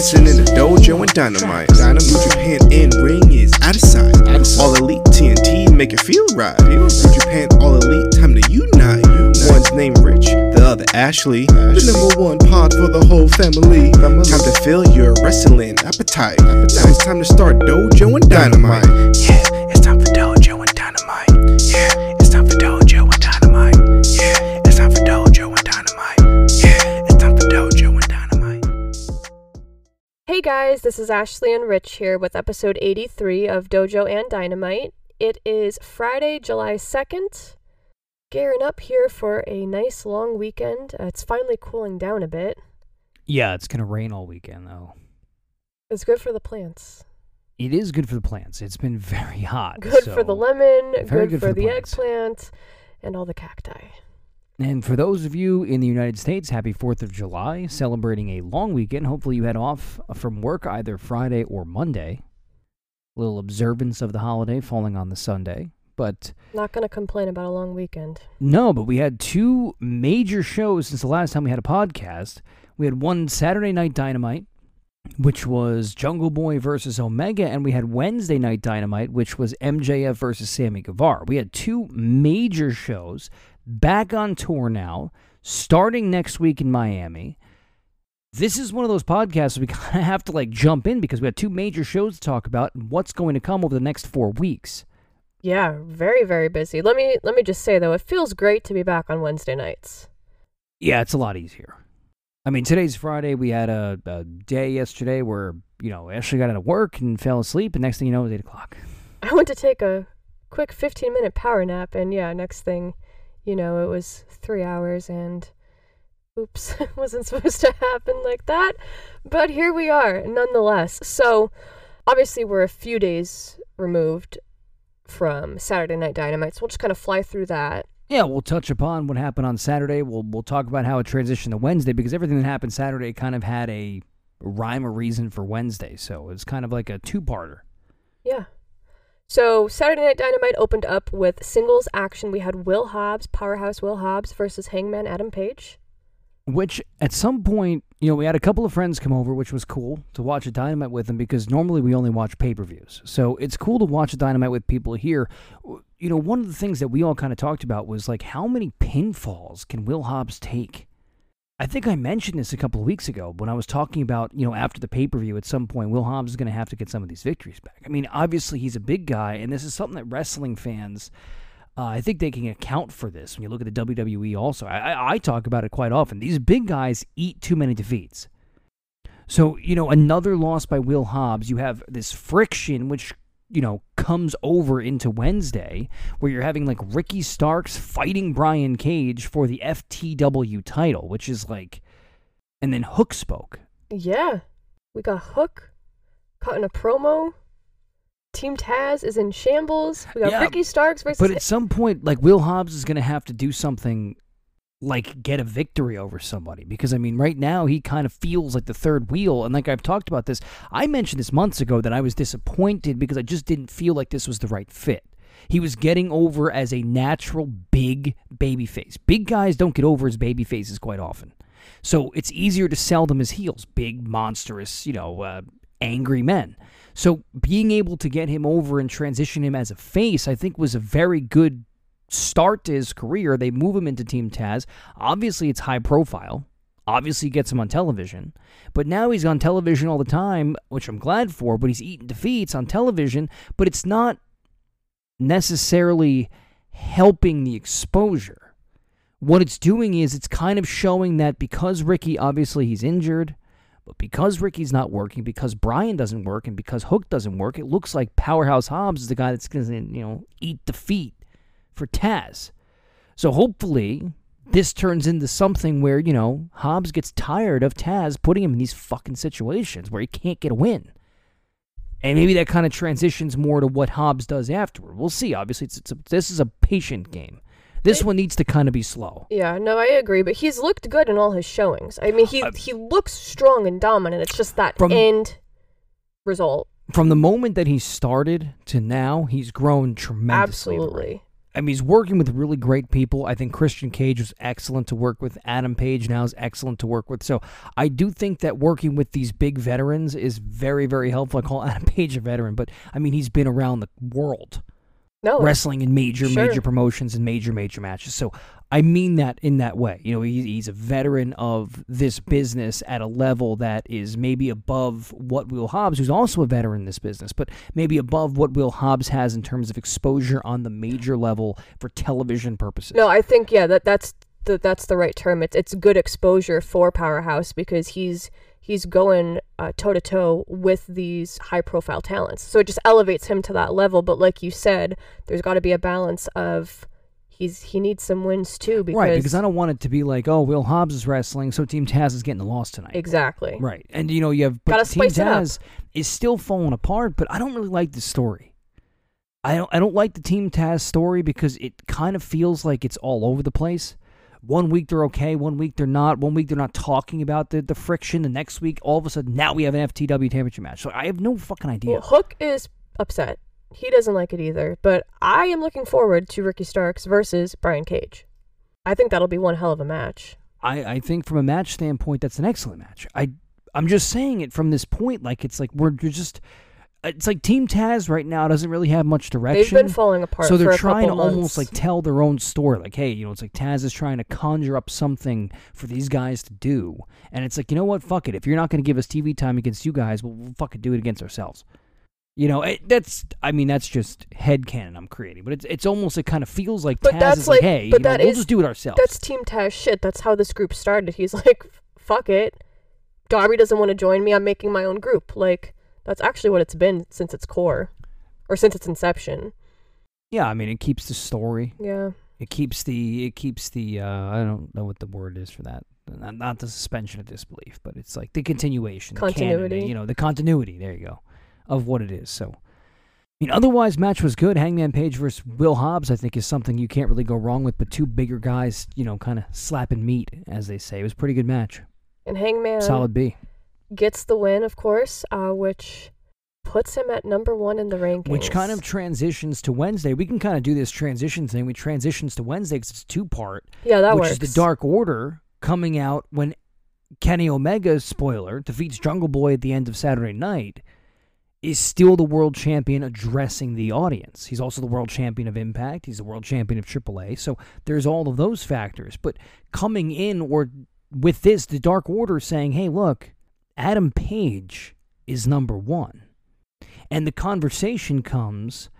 listening to Dojo and Dynamite. Dynamite, Japan in ring is out of sight. All elite TNT make it feel right. New Japan All Elite, time to unite. One's named Rich, the other Ashley. The number one pod for the whole family. Time to fill your wrestling appetite. Now it's time to start Dojo and Dynamite. Yeah, guys, this is Ashley and Rich here with episode 83 of Dojo and Dynamite. It is Friday, July 2nd. Gearing up here for a nice long weekend. Uh, it's finally cooling down a bit. Yeah, it's gonna rain all weekend though. It's good for the plants. It is good for the plants. It's been very hot. Good for the lemon, very good, good for, for the the eggplant, and all the cacti. And for those of you in the United States, happy 4th of July, celebrating a long weekend. Hopefully you had off uh, from work either Friday or Monday. little observance of the holiday falling on the Sunday. But Not going to complain about a long weekend. no, but we had two major shows since the last time we had a podcast. We had one Saturday Night Dynamite, which was Jungle Boy versus Omega, and we had Wednesday Night Dynamite, which was MJF versus Sammy Guevara. We had two major shows back on tour now, starting next week in Miami. This is one of those podcasts we kind of have to like jump in because we have two major shows to talk about and what's going to come over the next four weeks. Yeah, very very busy. Let me let me just say though, it feels great to be back on Wednesday nights. Yeah, it's a lot easier. I mean, today's Friday. We had a, a day yesterday where, you know, Ashley got out of work and fell asleep, and next thing you know, it was 8 o'clock. I went to take a quick 15 minute power nap, and yeah, next thing you know, it was three hours, and oops, it wasn't supposed to happen like that. But here we are, nonetheless. So, obviously, we're a few days removed from Saturday Night Dynamite, so we'll just kind of fly through that. Yeah, we'll touch upon what happened on Saturday. We'll we'll talk about how it transitioned to Wednesday because everything that happened Saturday kind of had a rhyme or reason for Wednesday. So it's kind of like a two-parter. Yeah. So Saturday Night Dynamite opened up with singles action. We had Will Hobbs, Powerhouse Will Hobbs versus Hangman Adam Page. Which at some point, you know, we had a couple of friends come over, which was cool to watch a dynamite with them because normally we only watch pay per views. So it's cool to watch a dynamite with people here. You know, one of the things that we all kind of talked about was like, how many pinfalls can Will Hobbs take? I think I mentioned this a couple of weeks ago when I was talking about, you know, after the pay per view, at some point, Will Hobbs is going to have to get some of these victories back. I mean, obviously, he's a big guy, and this is something that wrestling fans. Uh, I think they can account for this when you look at the WWE. Also, I, I, I talk about it quite often. These big guys eat too many defeats. So you know, another loss by Will Hobbs. You have this friction, which you know comes over into Wednesday, where you're having like Ricky Starks fighting Brian Cage for the FTW title, which is like, and then Hook spoke. Yeah. We got Hook cutting a promo. Team Taz is in shambles. We got Yeah, Ricky Starks versus But at some point, like Will Hobbs is going to have to do something like get a victory over somebody because I mean right now he kind of feels like the third wheel and like I've talked about this I mentioned this months ago that I was disappointed because I just didn't feel like this was the right fit. He was getting over as a natural big baby face. Big guys don't get over as baby faces quite often. So it's easier to sell them as heels, big monstrous, you know, uh, angry men. So being able to get him over and transition him as a face, I think was a very good start his career. They move him into Team Taz. Obviously, it's high profile. Obviously, it gets him on television. But now he's on television all the time, which I'm glad for, but he's eating defeats on television, but it's not necessarily helping the exposure. What it's doing is it's kind of showing that because Ricky, obviously, he's injured, but because Ricky's not working, because Brian doesn't work, and because Hook doesn't work, it looks like Powerhouse Hobbs is the guy that's going to, you know, eat defeat for Taz. So hopefully this turns into something where, you know, Hobbs gets tired of Taz putting him in these fucking situations where he can't get a win. And maybe that kind of transitions more to what Hobbs does afterward. We'll see. Obviously, it's, it's a, this is a patient game. This one needs to kind of be slow. Yeah, no, I agree, but he's looked good in all his showings. I mean, he Uh, he looks strong and dominant. It's just that From- end result. From the moment that he started to now, he's grown tremendously. in the ring. Absolutely. I mean, he's working with really great people. I think Christian Cage was excellent to work with. Adam Page now is excellent to work with. So I do think that working with these big veterans is very, very helpful. I call Adam Page a veteran, but I mean, he's been around the world No, wrestling in major, Sure. major promotions and major, major matches. So I mean that in that way. You know, he, he's a veteran of this business at a level that is maybe above what Will Hobbs, who's also a veteran in this business, but maybe above what Will Hobbs has in terms of exposure on the major level for television purposes. No, I think yeah, that that's the that's the right term. It's it's good exposure for Powerhouse because he's he's going toe to toe with these high profile talents. So it just elevates him to that level. But like you said, there's got to be a balance of he's he needs some wins too because, right, because I don't want it to be like, oh, Will Hobbs is wrestling, so Team Taz is getting a loss tonight. exactly. Right. And you know, you have but Team spice it up. Taz is still falling apart, but I don't really like the story. I don't I don't like the Team Taz story because it kind of feels like it's all over the place. One week they're okay, one week they're not. One week they're not talking about the, the friction. The next week, all of a sudden, now we have an FTW championship match. So I have no fucking idea. Well, Hook is upset. He doesn't like it either. But I am looking forward to Ricky Starks versus Brian Cage. I think that'll be one hell of a match. I, I think from a match standpoint, that's an excellent match. I I'm just saying it from this point, like it's like we're just it's like Team Taz right now doesn't really have much direction. They've been falling apart. so they're trying to couple almost like tell their own story like hey you know it's like taz is trying to conjure up something for these guys to do and it's like you know what fuck it if you're not going to give us tv time against you guys we'll, we'll fucking do it against ourselves you know it, that's i mean that's just head canon i'm creating but it's it's almost it kind of feels like But taz that's is like, like- hey but you know, we'll is- just do it ourselves That's Team Taz shit. That's how this group started. He's like, fuck it. Darby doesn't want to join me. I'm making my own group. Like, that's actually what it's been since its core, or since its inception. yeah i mean it keeps the story Yeah. it keeps the it keeps the uh i don't know what the word is for that not, not the suspension of disbelief but it's like the continuation the canon, Continuity. you know the continuity there you go of what it is so I mean, otherwise, match was good. Hangman Page versus Will Hobbs, I think, is something you can't really go wrong with. But two bigger guys, you know, kind of slapping meat, as they say. It was a pretty good match. And Hangman Solid B. gets the win, of course, uh, which puts him at number one in the rankings. Which kind of transitions to Wednesday. We can kind of do this transition thing. We transitions to Wednesday because it's two part. yeah, that which works. is the Dark Order coming out when Kenny Omega, spoiler, defeats Jungle Boy at the end of Saturday night, is still the world champion addressing the audience. He's also the world champion of Impact. He's the world champion of AAA. So there's all of those factors. But coming in or with this, the Dark Order saying, hey, look, Adam Page is number one. And the conversation comes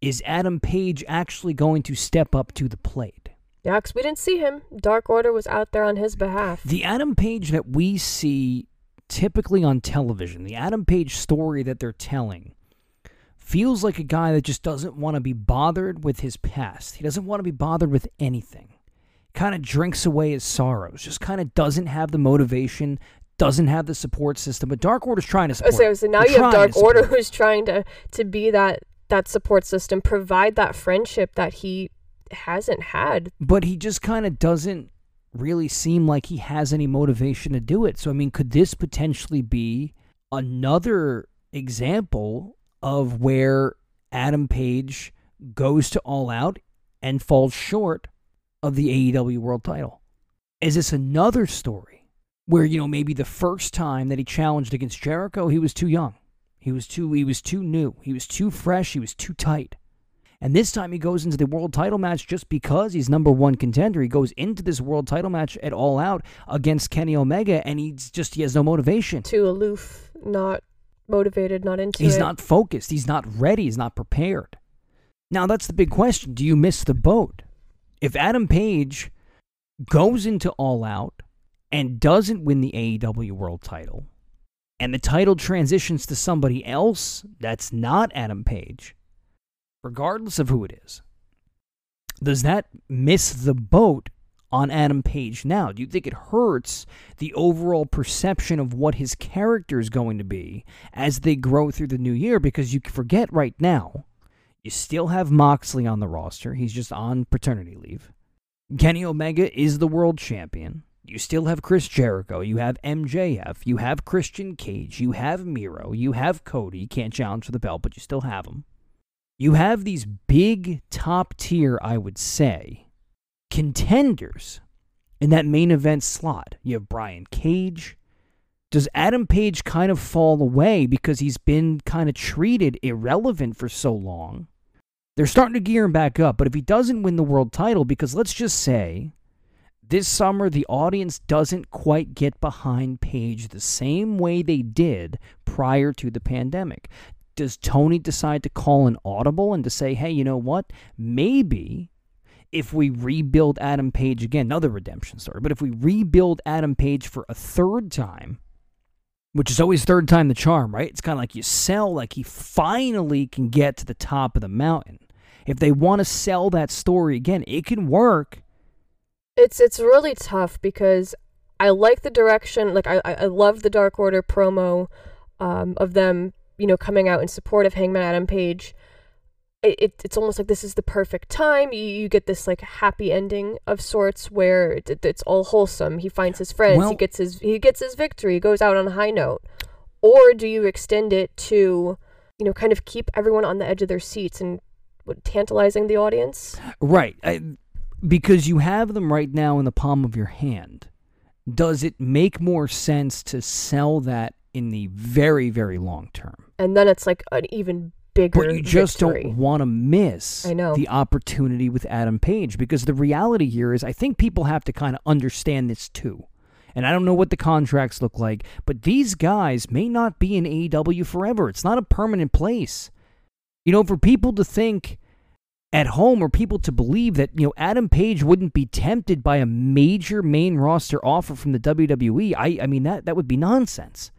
is Adam Page actually going to step up to the plate? Yeah, 'cause we didn't see him. Dark Order was out there on his behalf. The Adam Page that we see typically on television, the Adam Page story that they're telling, feels like a guy that just doesn't want to be bothered with his past. He doesn't want to be bothered with anything. Kind of drinks away his sorrows, just kind of doesn't have the motivation, doesn't have the support system. But Dark Order's trying to Oh, support. so, so now They're you have Dark Order who's trying to to be that that support system, provide that friendship that he hasn't had. but he just kind of doesn't really seem like he has any motivation to do it. So, I mean, could this potentially be another example of where Adam Page goes to all out and falls short of the AEW world title? Is this another story where, you know, maybe the first time that he challenged against Jericho, he was too young. He was too he was too new. He was too fresh, he was too tight. And this time he goes into the world title match just because he's number one contender. He goes into this world title match at All Out against Kenny Omega, and he's just he has no motivation. Too aloof, not motivated, not into He's it. not focused. He's not ready. He's not prepared. Now that's the big question. Do you miss the boat? If Adam Page goes into All Out and doesn't win the AEW World Title, and the title transitions to somebody else that's not Adam Page, regardless of who it is, does that miss the boat on Adam Page now? Do you think it hurts the overall perception of what his character is going to be as they grow through the new year? Because you forget right now, you still have Moxley on the roster. He's just on paternity leave. Kenny Omega is the world champion. You still have Chris Jericho. You have MJF. You have Christian Cage. You have Miro. You have Cody. You can't challenge for the belt, but you still have him. you have these big top tier, I would say, contenders in that main event slot. You have Brian Cage. Does Adam Page kind of fall away because he's been kind of treated irrelevant for so long? They're starting to gear him back up, but if he doesn't win the world title, because let's just say this summer the audience doesn't quite get behind Page the same way they did prior to the pandemic. Does Tony decide to call an audible and to say, hey, you know what? Maybe if we rebuild Adam Page again, another redemption story, but if we rebuild Adam Page for a third time, which is always third time the charm, right? It's kind of like you sell like he finally can get to the top of the mountain. If they want to sell that story again, it can work. It's it's really tough because I like the direction. Like I I love the Dark Order promo um, of them, you know, coming out in support of Hangman Adam Page. It, it it's almost like this is the perfect time. You, you get this like happy ending of sorts where it, it's all wholesome. He finds his friends. Well- he gets his he gets his victory. He goes out on a high note. Or do you extend it to, you know, kind of keep everyone on the edge of their seats and what, tantalizing the audience? Right. I, because you have them right now in the palm of your hand. Does it make more sense to sell that in the very, very long term? And then it's like an even bigger. But you just victory. don't want to miss I know. the opportunity with Adam Page because the reality here is I think people have to kind of understand this too. And I don't know what the contracts look like, but these guys may not be in AEW forever. It's not a permanent place. You know, for people to think at home or people to believe that, you know, Adam Page wouldn't be tempted by a major main roster offer from the WWE, I I mean that that would be nonsense.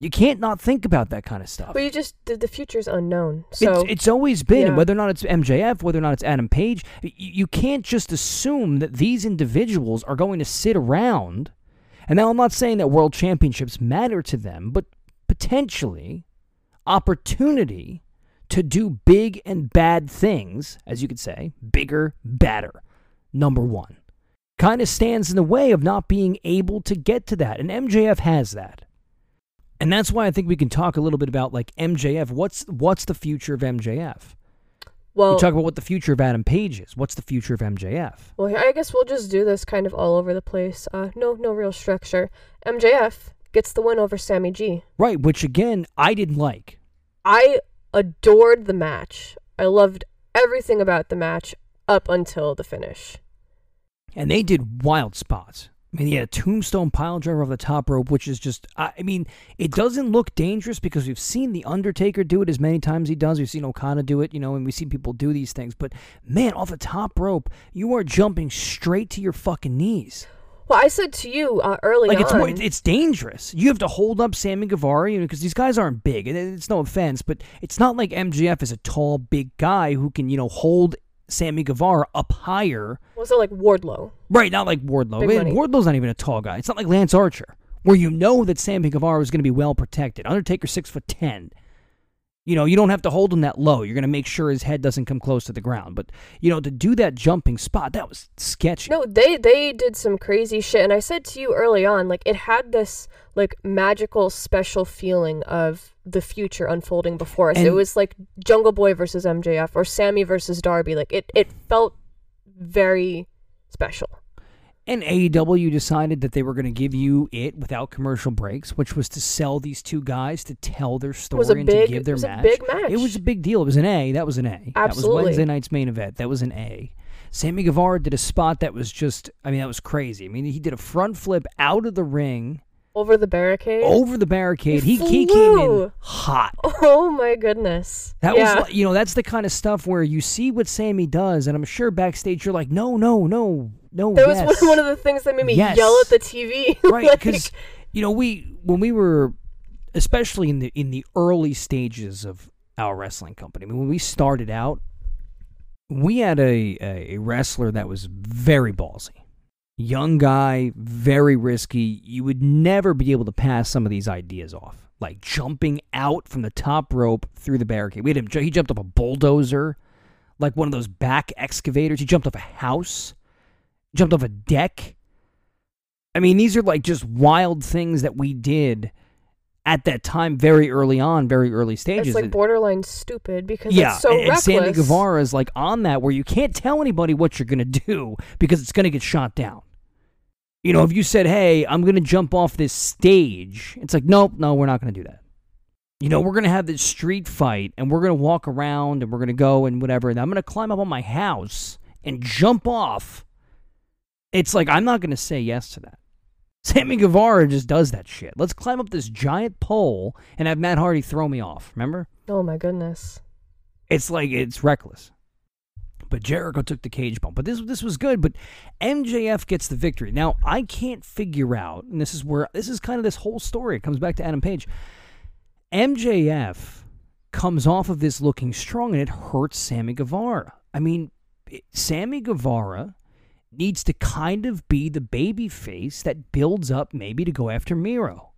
You can't not think about that kind of stuff. But you just the, the future's unknown. So it's, it's always been yeah. whether or not it's MJF, whether or not it's Adam Page. y- You can't just assume that these individuals are going to sit around. And now I'm not saying that world championships matter to them, but potentially opportunity to do big and bad things, as you could say, bigger, better. Number one, kind of stands in the way of not being able to get to that, and MJF has that. And that's why I think we can talk a little bit about like MJF. What's what's the future of MJF? well, we talk about what the future of Adam Page is. What's the future of MJF? well, I guess we'll just do this kind of all over the place. Uh, no, no real structure. MJF gets the win over Sammy G. Right, which again I didn't like. I adored the match. I loved everything about the match up until the finish. And they did wild spots. I mean, he had a tombstone pile driver off the top rope, which is just, I I mean, it doesn't look dangerous because we've seen The Undertaker do it as many times he does. We've seen Okada do it, you know, and we've seen people do these things. But man, off the top rope, you are jumping straight to your fucking knees. Well, I said to you uh, early Like it's on. more, it's dangerous. You have to hold up Sammy Guevara, you know, because these guys aren't big. And it's no offense, but it's not like MJF is a tall, big guy who can, you know, hold Sammy Guevara up higher. was it like Wardlow? Right, not like Wardlow. Big Wardlow's not even a tall guy. It's not like Lance Archer, where you know that Sammy Guevara is going to be well protected. Undertaker six foot ten. You know, you don't have to hold him that low. You're going to make sure his head doesn't come close to the ground. But you know, to do that jumping spot, that was sketchy. No, they they did some crazy shit, and I said to you early on, like it had this like magical, special feeling of the future unfolding before us. it was like Jungle Boy versus MJF or Sammy versus Darby. Like it it felt very special. And AEW decided that they were going to give you it without commercial breaks, which was to sell these two guys to tell their story and big- to give their it was a match. big match. It was a big deal. It was an A. That was an A. That was Wednesday night's main event. That was an A. Sammy Guevara did a spot that was just, I mean, that was crazy. I mean, he did a front flip out of the ring Over the barricade. over the barricade. He, he he came in hot. Oh my goodness. That yeah. was, like, you know, that's the kind of stuff where you see what Sammy does, and I'm sure backstage you're like, no, no, no, no. that was yes. one, one of the things that made me Yes. yell at the TV. right Like, because you know we when we were especially in the in the early stages of our wrestling company I mean, when we started out we had a, a wrestler that was very ballsy young guy very risky you would never be able to pass some of these ideas off like jumping out from the top rope through the barricade we had him he jumped off a bulldozer like one of those back excavators he jumped off a house jumped off a deck I mean, these are like just wild things that we did at that time, very early on, very early stages. It's like borderline stupid because yeah, it's so and, and reckless. Sammy Guevara is like on that where you can't tell anybody what you're gonna do because it's gonna get shot down. You know, if you said, "Hey, I'm gonna jump off this stage," it's like, "Nope, no, we're not gonna do that." You know, we're gonna have this street fight, and we're gonna walk around, and we're gonna go and whatever, and I'm gonna climb up on my house and jump off. It's like I'm not gonna say yes to that. Sammy Guevara just does that shit. Let's climb up this giant pole and have Matt Hardy throw me off. Remember? Oh my goodness. It's like it's reckless. But Jericho took the cage bump. But this this was good. But MJF gets the victory. Now I can't figure out, and this is where this is kind of this whole story. It comes back to Adam Page. MJF comes off of this looking strong, and it hurts Sammy Guevara. I mean, Sammy Guevara needs to kind of be the baby face that builds up maybe to go after Miro.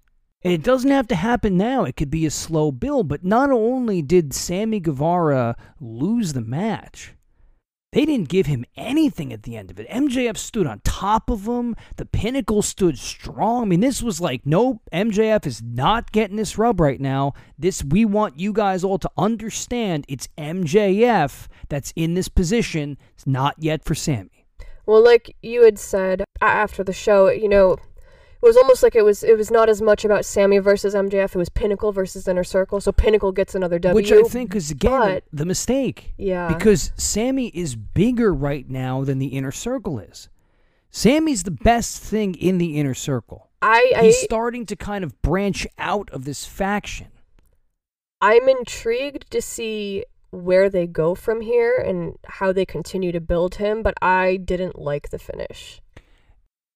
And it doesn't have to happen now. It could be a slow build. But not only did Sammy Guevara lose the match, they didn't give him anything at the end of it. MJF stood on top of him. The pinnacle stood strong. I mean, this was like, nope, MJF is not getting this rub right now. This we want you guys all to understand it's MJF that's in this position. It's not yet for Sammy. Well, like you had said after the show, you know, it was almost like it was it was not as much about Sammy versus MJF. It was Pinnacle versus Inner Circle. So Pinnacle gets another W. Which I think is again but- the mistake. yeah, Because Sammy is bigger right now than the inner circle is. Sammy's the best thing in the inner circle. I, I He's starting to kind of branch out of this faction. I'm intrigued to see where they go from here and how they continue to build him. But I didn't like the finish.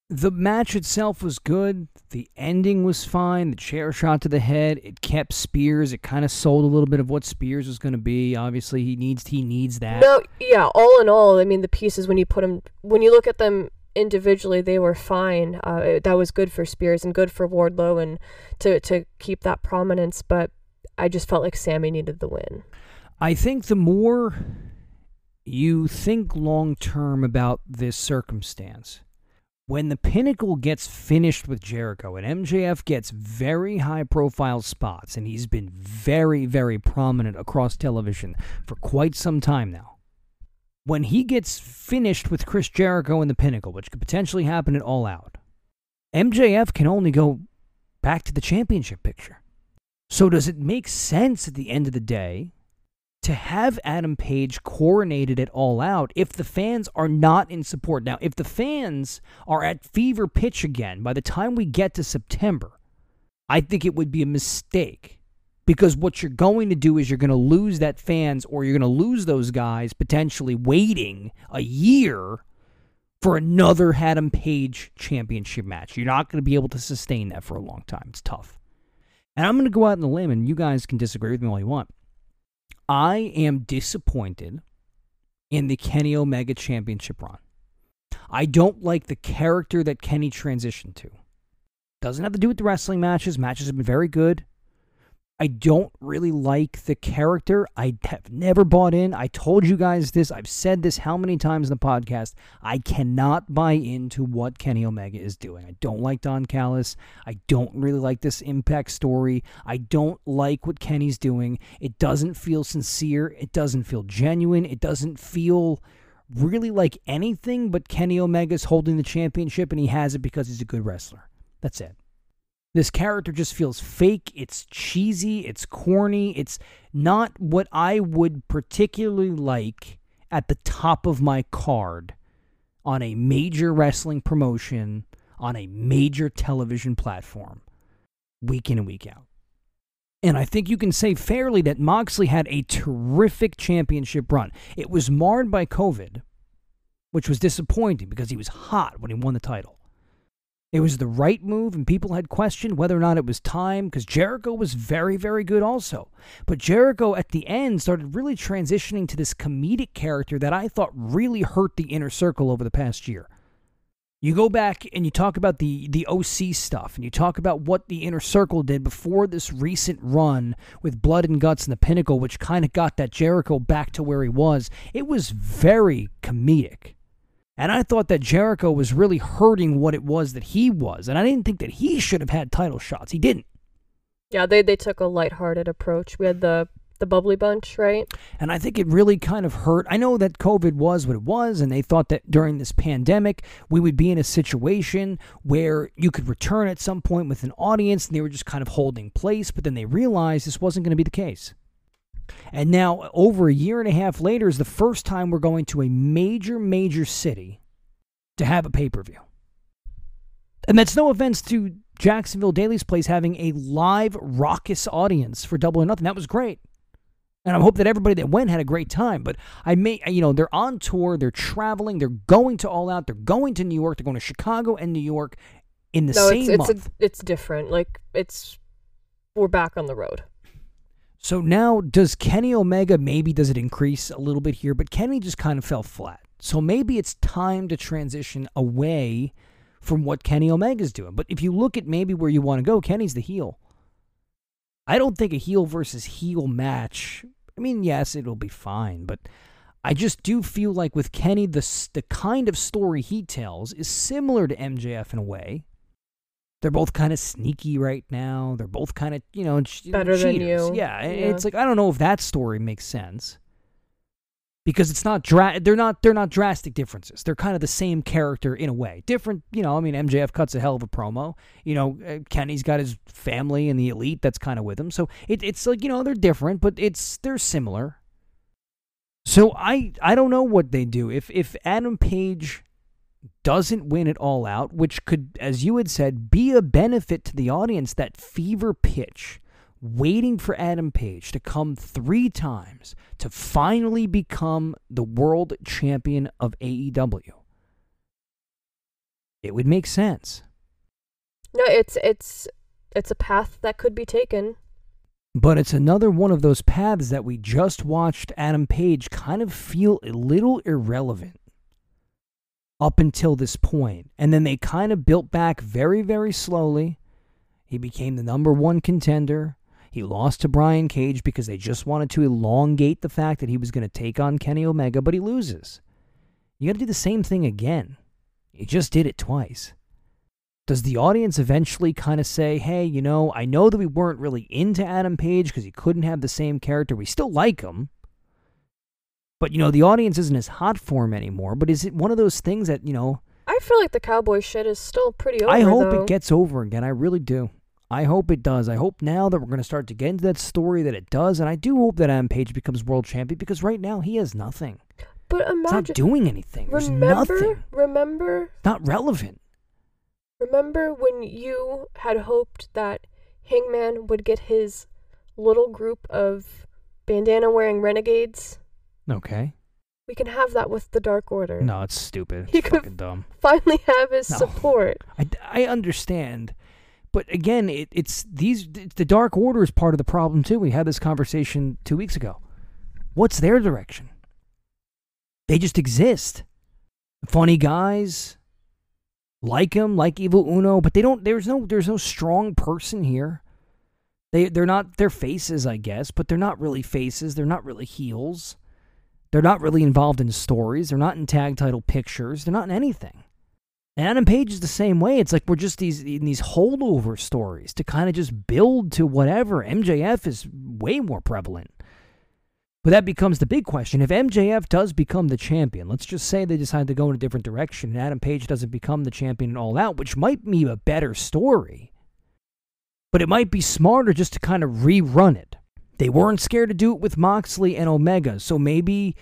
The match itself was good. The ending was fine. The chair shot to the head. It kept Spears. It kind of sold a little bit of what Spears was going to be. Obviously, he needs he needs that. No, yeah. All in all, I mean, the pieces when you put them, when you look at them individually, they were fine. Uh, it- that was good for Spears and good for Wardlow and to to keep that prominence. But I just felt like Sammy needed the win. I think the more you think long term about this circumstance, when the pinnacle gets finished with Jericho and MJF gets very high profile spots, and he's been very, very prominent across television for quite some time now. When he gets finished with Chris Jericho and the pinnacle, which could potentially happen at All Out, MJF can only go back to the championship picture. So, does it make sense at the end of the day to have Adam Page coronated it All Out if the fans are not in support? Now, if the fans are at fever pitch again by the time we get to September, I think it would be a mistake because what you're going to do is you're going to lose that fans or you're going to lose those guys potentially waiting a year for another Adam Page championship match. You're not going to be able to sustain that for a long time. It's tough. And I'm going to go out on the limb, and you guys can disagree with me all you want. I am disappointed in the Kenny Omega championship run. I don't like the character that Kenny transitioned to. Doesn't have to do with the wrestling matches. Matches have been very good. I don't really like the character. I have never bought in. I told you guys this. I've said this how many times in the podcast. I cannot buy into what Kenny Omega is doing. I don't like Don Callis. I don't really like this Impact story. I don't like what Kenny's doing. It doesn't feel sincere. It doesn't feel genuine. It doesn't feel really like anything but Kenny Omega's holding the championship and he has it because he's a good wrestler. That's it. This character just feels fake. It's cheesy. It's corny. It's not what I would particularly like at the top of my card on a major wrestling promotion on a major television platform week in and week out. And I think you can say fairly that Moxley had a terrific championship run. It was marred by COVID, which was disappointing because he was hot when he won the title. It was the right move, and people had questioned whether or not it was time because Jericho was very, very good also. But Jericho at the end started really transitioning to this comedic character that I thought really hurt the inner circle over the past year. You go back and you talk about the the OC stuff, and you talk about what the inner circle did before this recent run with Blood and Guts and the Pinnacle, which kind of got that Jericho back to where he was. It was very comedic. And I thought that Jericho was really hurting what it was that he was. And I didn't think that he should have had title shots. He didn't. Yeah, they they took a lighthearted approach. We had the the bubbly bunch, right? And I think it really kind of hurt. I know that COVID was what it was, and they thought that during this pandemic, we would be in a situation where you could return at some point with an audience, and they were just kind of holding place. But then they realized this wasn't going to be the case. And now, over a year and a half later, is the first time we're going to a major, major city to have a pay per view. And that's no offense to Jacksonville Daily's Place having a live, raucous audience for Double or Nothing. That was great. And I hope that everybody that went had a great time. But I may, you know, they're on tour, they're traveling, they're going to All Out, they're going to New York, they're going to Chicago and New York in the no, same it's it's month. a, it's different. Like it's we're back on the road. So now, does Kenny Omega maybe does it increase a little bit here? But Kenny just kind of fell flat. So maybe it's time to transition away from what Kenny Omega's doing. But if you look at maybe where you want to go, Kenny's the heel. I don't think a heel versus heel match. I mean, yes, it'll be fine, but I just do feel like with Kenny, the the kind of story he tells is similar to MJF in a way. They're both kind of sneaky right now. They're both kind of you know Better than cheaters. you. Yeah, Yeah. it's like I don't know if that story makes sense because it's not dra- they're not they're not drastic differences. They're kind of the same character in a way. Different, you know. I mean, MJF cuts a hell of a promo. You know, uh, Kenny's got his family and the elite that's kind of with him. So it, it's like you know they're different, but it's they're similar. So I I don't know what they do if if Adam Page doesn't win it all out, which could, as you had said, be a benefit to the audience. That fever pitch waiting for Adam Page to come three times to finally become the world champion of AEW. It would make sense. No, it's it's it's a path that could be taken. But it's another one of those paths that we just watched Adam Page kind of feel a little irrelevant up until this point. And then they kind of built back very, very slowly. He became the number one contender. He lost to Brian Cage because they just wanted to elongate the fact that he was going to take on Kenny Omega, but he loses. You got to do the same thing again. You just did it twice. Does the audience eventually kind of say, hey, you know, I know that we weren't really into Adam Page because he couldn't have the same character. We still like him. But, you know, the audience isn't as hot for him anymore. But is it one of those things that, you know, I feel like the cowboy shit is still pretty over. I hope though. it gets over again. I really do. I hope it does. I hope now that we're going to start to get into that story that it does. And I do hope that Adam Page becomes world champion because right now he has nothing. But He's not doing anything. There's nothing. remember, Not relevant. remember when you had hoped that Hangman would get his little group of bandana wearing renegades? Okay. We can have that with the Dark Order. No, it's stupid. He It's could- fucking dumb. Finally have his No. support. I, I understand, but again, it, it's these the Dark Order is part of the problem too. We had this conversation two weeks ago. What's their direction? They just exist. Funny guys, like him, like Evil Uno, but they don't. There's no. There's no strong person here. They they're not. They're faces, I guess, but they're not really faces. They're not really heels. They're not really involved in stories. They're not in tag title pictures. They're not in anything. And Adam Page is the same way. It's like we're just these in these holdover stories to kind of just build to whatever. MJF is way more prevalent. But that becomes the big question. If MJF does become the champion, let's just say they decide to go in a different direction and Adam Page doesn't become the champion and all out, which might be a better story. But it might be smarter just to kind of rerun it. They weren't scared to do it with Moxley and Omega, so maybe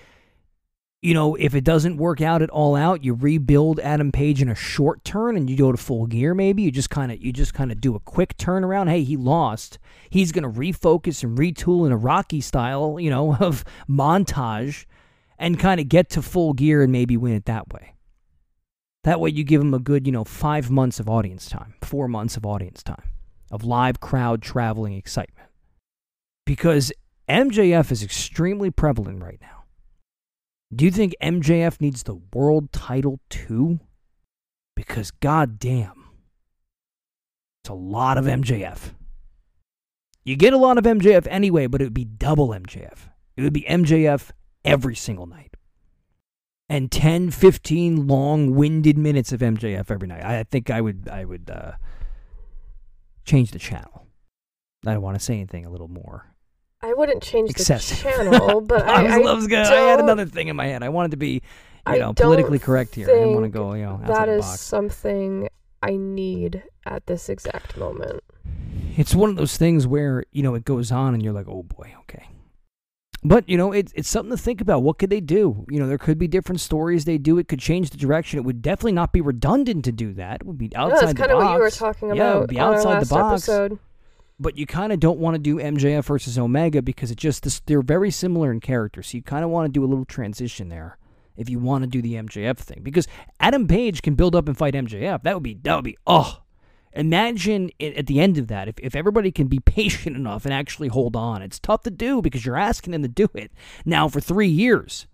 you know, if it doesn't work out at all out, you rebuild Adam Page in a short turn and you go to full gear maybe. You just kind of you just kind of do a quick turnaround. Hey, he lost. He's going to refocus and retool in a Rocky style, you know, of montage and kind of get to full gear and maybe win it that way. That way you give him a good, you know, 5 months of audience time, 4 months of audience time of live crowd traveling excitement. Because MJF is extremely prevalent right now. Do you think MJF needs the world title too? Because goddamn, it's a lot of MJF. You get a lot of MJF anyway, but it would be double MJF. It would be MJF every single night. And 10, 15 long-winded minutes of MJF every night. I think I would I would uh, change the channel. I don't want to say anything a little more I wouldn't change excessive. the channel, but I, I, was gonna- I had another thing in my head. I wanted to be, you know, politically correct here. I didn't want to go, you know, outside that the is box. something I need at this exact moment. It's one of those things where you know it goes on, and you're like, oh boy, okay. But you know, it's it's something to think about. What could they do? You know, there could be different stories they do. It could change the direction. It would definitely not be redundant to do that. It would be No, outside that's the kind of what you were talking Yeah, it about would be on outside the box. episode. But you kind of don't want to do MJF versus Omega because it just this, they're very similar in character. So you kind of want to do a little transition there if you want to do the MJF thing because Adam Page can build up and fight MJF. That would be that would be oh. Imagine it, at the end of that if, if everybody can be patient enough and actually hold on. It's tough to do because you're asking them to do it now for 3 years.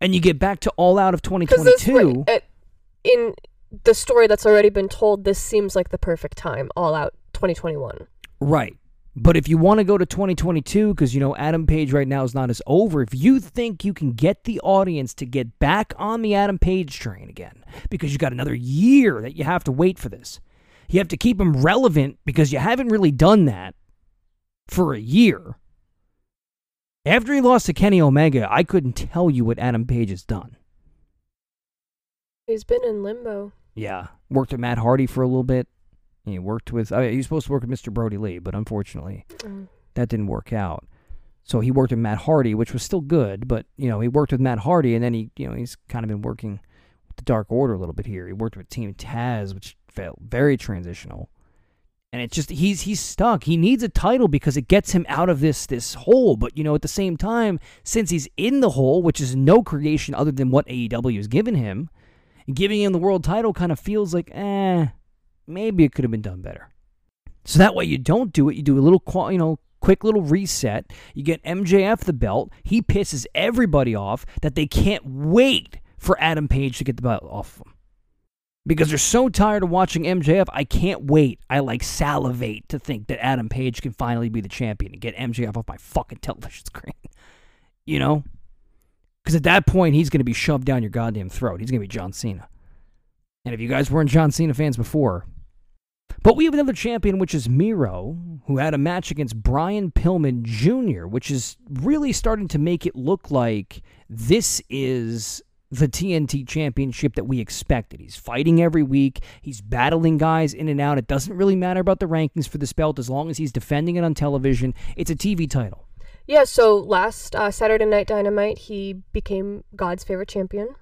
And you get back to all out of Because this 2022. in the story that's already been told, this seems like the perfect time. All out 2021. Right. But if you want to go to 2022, because you know Adam Page right now is not as over, if you think you can get the audience to get back on the Adam Page train again, because you got another year that you have to wait for this, you have to keep him relevant because you haven't really done that for a year. After he lost to Kenny Omega, I couldn't tell you what Adam Page has done. He's been in limbo. Yeah, worked with Matt Hardy for a little bit. He worked with. I mean, he was supposed to work with Mr. Brodie Lee, but unfortunately, Mm. that didn't work out. So he worked with Matt Hardy, which was still good, but you know he worked with Matt Hardy, and then he, you know, he's kind of been working with the Dark Order a little bit here. He worked with Team Taz, which felt very transitional, and it's just he's he's stuck. He needs a title because it gets him out of this this hole. But you know, at the same time, since he's in the hole, which is no creation other than what AEW has given him, giving him the world title kind of feels like, eh, maybe it could have been done better. So that way you don't do it. You do a little, you know, quick little reset. You get MJF the belt. He pisses everybody off that they can't wait for Adam Page to get the belt off of him. Because they're so tired of watching MJF, I can't wait. I like salivate to think that Adam Page can finally be the champion and get MJF off my fucking television screen. You know? Because at that point, he's going to be shoved down your goddamn throat. He's going to be John Cena. And if you guys weren't John Cena fans before, but we have another champion, which is Miro, who had a match against Brian Pillman Jr., which is really starting to make it look like this is the TNT championship that we expected. He's fighting every week, he's battling guys in and out. It doesn't really matter about the rankings for this belt as long as he's defending it on television. It's a TV title. Yeah, so last uh, Saturday Night Dynamite, he became God's favorite champion.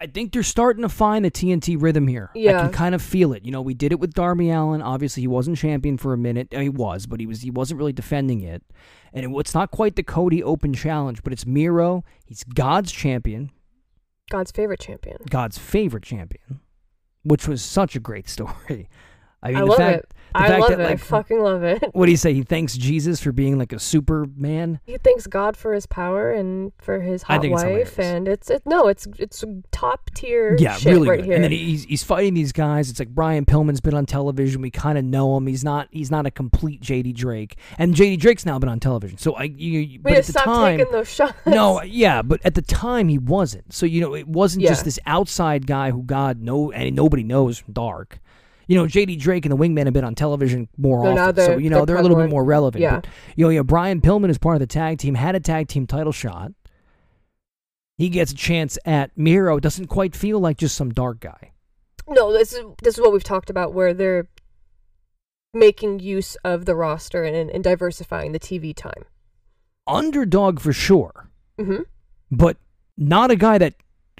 I think they're starting to find the TNT rhythm here. Yeah. I can kind of feel it. You know, we did it with Darby Allin. Obviously, he wasn't champion for a minute. Uh, He was, but he was he wasn't really defending it. And it, it's not quite the Cody Open Challenge, but it's Miro. He's God's champion, God's favorite champion. God's favorite champion, which was such a great story. I mean, I the love fact, it. I love that, it. I fucking love it. what do you say? He thanks Jesus for being like a Superman. He thanks God for his power and for his hot it's wife, hilarious. and it's it. No, it's it's top tier. Yeah, shit really right. And then he's he's fighting these guys. It's like Brian Pillman's been on television. We kind of know him. He's not he's not a complete JD Drake. And JD Drake's now been on television. So I you, you- we but at the stop time taking those shots. no, uh, yeah, but at the time he wasn't. So you know, it wasn't Yeah. just this outside guy who God know and nobody knows from Dark. You know, JD Drake and the Wingman have been on television more now often, so you know they're they're a little bit more relevant. Yeah. But, you know, yeah, Brian Pillman is part of the tag team. Had a tag team title shot. He gets a chance at Miro. Doesn't quite feel like just some dark guy. No, this is this is what we've talked about, where they're making use of the roster and, and diversifying the TV time. Underdog for sure, hmm but not a guy that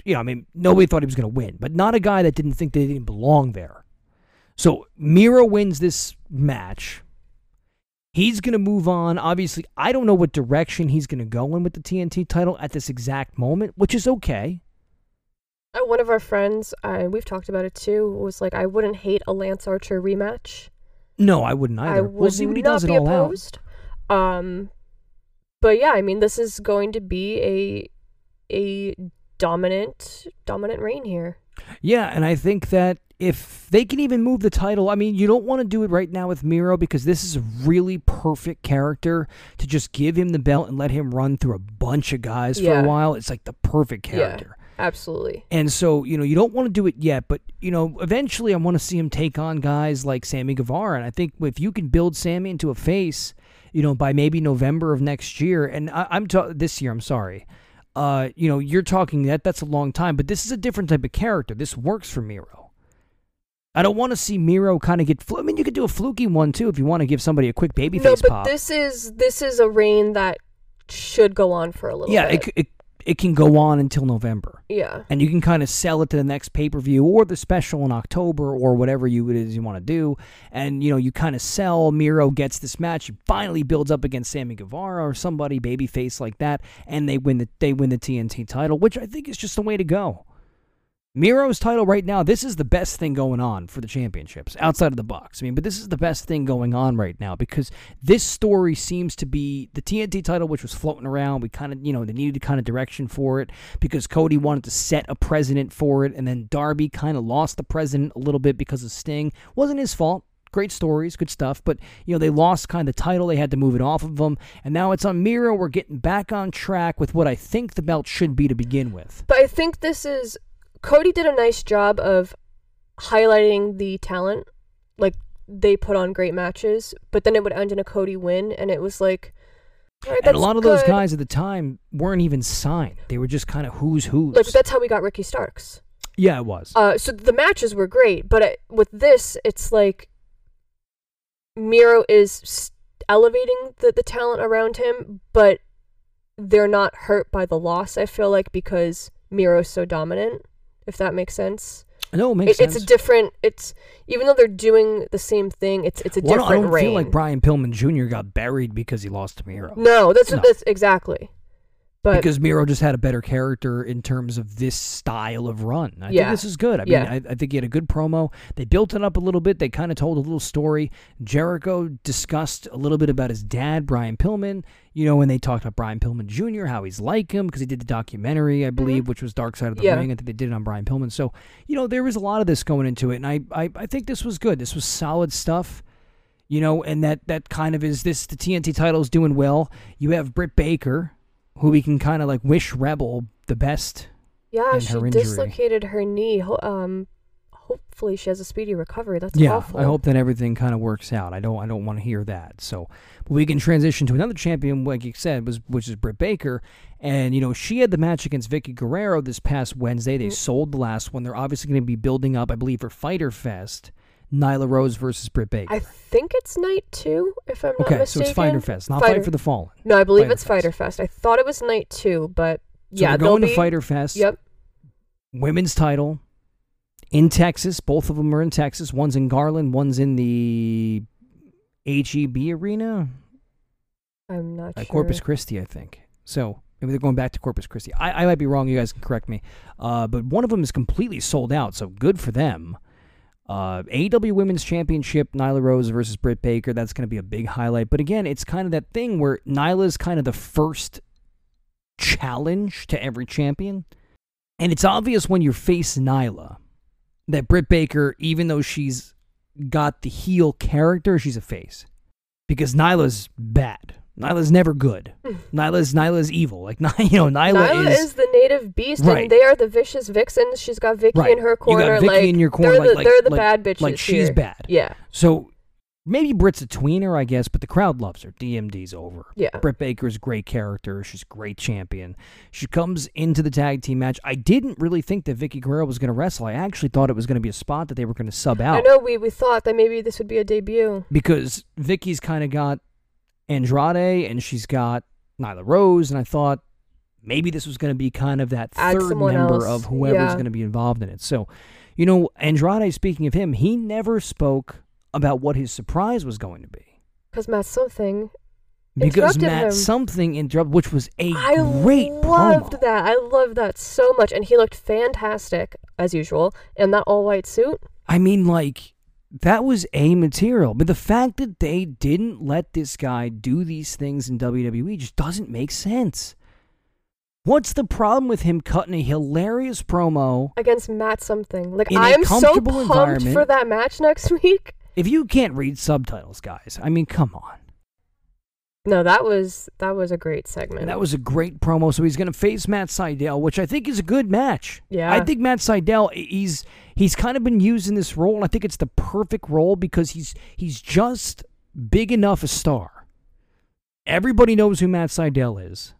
you know. I mean, nobody thought he was going to win, but not a guy that didn't think they didn't belong there. So Miro wins this match. He's going to move on. Obviously, I don't know what direction he's going to go in with the TNT title at this exact moment, which is okay. Uh, one of our friends, uh, we've talked about it too, was like, I wouldn't hate a Lance Archer rematch. No, I wouldn't I either. would we'll see what he does be all out. opposed. Um, but yeah, I mean, this is going to be a a dominant dominant reign here. Yeah, and I think that if they can even move the title, I mean, you don't want to do it right now with Miro because this is a really perfect character to just give him the belt and let him run through a bunch of guys for Yeah. a while. It's like the perfect Yeah. character. Absolutely. And so, you know, you don't want to do it yet, but you know, eventually I want to see him take on guys like Sammy Guevara. And I think if you can build Sammy into a face, you know, by maybe November of next year, and I, I'm ta- this year, I'm sorry. Uh, you know, you're talking that that's a long time, but this is a different type of character. This works for Miro. I don't want to see Miro kind of get. Fl- I mean, you could do a fluky one too if you want to give somebody a quick baby no, face but pop. this is this is a reign that should go on for a little yeah, bit. it, it it can go on until November. yeah. and you can kind of sell it to the next pay per view or the special in October or whatever you it is you want to do. And you know, you kind of sell. Miro gets this match. He finally builds up against Sammy Guevara or somebody babyface like that, and they win the they win the TNT title, which I think is just the way to go. Miro's title right now, this is the best thing going on for the championships outside of the Bucks. I mean, but this is the best thing going on right now because this story seems to be the TNT title, which was floating around. We kind of, you know, they needed kind of direction for it because Cody wanted to set a precedent for it, and then Darby kind of lost the precedent a little bit because of Sting. Wasn't his fault. Great stories, good stuff, but you know they lost kind of the title. They had to move it off of them, and now it's on Miro. We're getting back on track with what I think the belt should be to begin with. But I think this is Cody did a nice job of highlighting the talent. Like they put on great matches, but then it would end in a Cody win, and it was like, right, And a lot of those guys at the time weren't even signed. They were just kind of who's who. Like that's how we got Ricky Starks. yeah, it was. Uh, so the matches were great, but it, with this, it's like Miro is elevating the, the talent around him, but they're not hurt by the loss. I feel like because Miro's so dominant, if that makes sense. no, it makes It, sense. it's a different. It's even though they're doing the same thing, it's it's a Well, different I don't reign. feel like Brian Pillman Jr. got buried because he lost to Miro. no, that's No. that's exactly. But because Miro just had a better character in terms of this style of run. I Yeah. think this is good. I mean, Yeah. I, I think he had a good promo. They built it up a little bit. They kind of told a little story. Jericho discussed a little bit about his dad, Brian Pillman. You know, when they talked about Brian Pillman Jr., how he's like him because he did the documentary, I believe, which was Dark Side of the Mm-hmm. Yeah. Ring. I think they did it on Brian Pillman. So, you know, there was a lot of this going into it, and I, I, I think this was good. This was solid stuff you know, and that that kind of is this. The TNT title is doing well. You have Britt Baker, who we can kind of like wish Rebel the best. yeah, she her dislocated her knee. Um, hopefully she has a speedy recovery. That's yeah, awful. I hope that everything kind of works out. I don't I don't want to hear that. So but we can transition to another champion, like you said, was which is Britt Baker, and you know she had the match against Vickie Guerrero this past Wednesday. They Mm. sold the last one. They're obviously going to be building up, I believe, for Fighter Fest. Nyla Rose versus Britt Baker. I think it's night two, if I'm not okay, so mistaken. it's Fighter Fest, not Fighter- Fight for the Fallen. No, I believe Fighter it's Fest. Fighter Fest. I thought it was night two, but So yeah, they're going to be- Fighter Fest. Yep. women's title in Texas. Both of them are in Texas. One's in Garland. One's in the HEB arena I'm not at sure. Corpus Christi, I think. So maybe they're going back to Corpus Christi. I, I might be wrong. You guys can correct me. Uh, but one of them is completely sold out. So good for them. Uh, AEW Women's Championship, Nyla Rose versus Britt Baker. That's going to be a big highlight. But again, it's kind of that thing where Nyla's kind of the first challenge to every champion. And it's obvious when you face Nyla that Britt Baker, even though she's got the heel character, she's a face. Because Nyla's bad. Nyla's never good. Nyla's Nyla's evil. Like you know, Nyla, Nyla is, is, the native beast, Right. and they are the vicious vixens. She's got Vicky Right. in her corner. You got. Vicky like in your corner, They're like- the, like- they're the bad bitches. like she's here. bad. Yeah, So maybe Britt's a tweener, I guess, but the crowd loves her. DMD's over. yeah. Britt Baker's a great character. She's a great champion. She comes into the tag team match. I didn't really think that Vickie Guerrero was going to wrestle. I actually thought it was going to be a spot that they were going to sub out. I know we we thought that maybe this would be a debut. because Vicky's kind of got Andrade and she's got Nyla Rose, and I thought maybe this was going to be kind of that Add third member else. of whoever's Yeah. going to be involved in it. So, you know, Andrade. Speaking of him, he never spoke about what his surprise was going to be. Because Matt something. Because Matt him. something interrupted, which was a I great I loved promo. that. I loved that so much, and he looked fantastic as usual in that all white suit. I mean, like that was a material, but the fact that they didn't let this guy do these things in WWE just doesn't make sense. What's the problem with him cutting a hilarious promo? against Matt something. Like I am so pumped for that match next week. If you can't read subtitles, guys, I mean, come on. No, that was that was a great segment. And that was a great promo. So he's going to face Matt Sydal, which I think is a good match. Yeah. I think Matt Sydal, he's he's kind of been used in this role, and I think it's the perfect role because he's he's just big enough a star. Everybody knows who Matt Sydal is.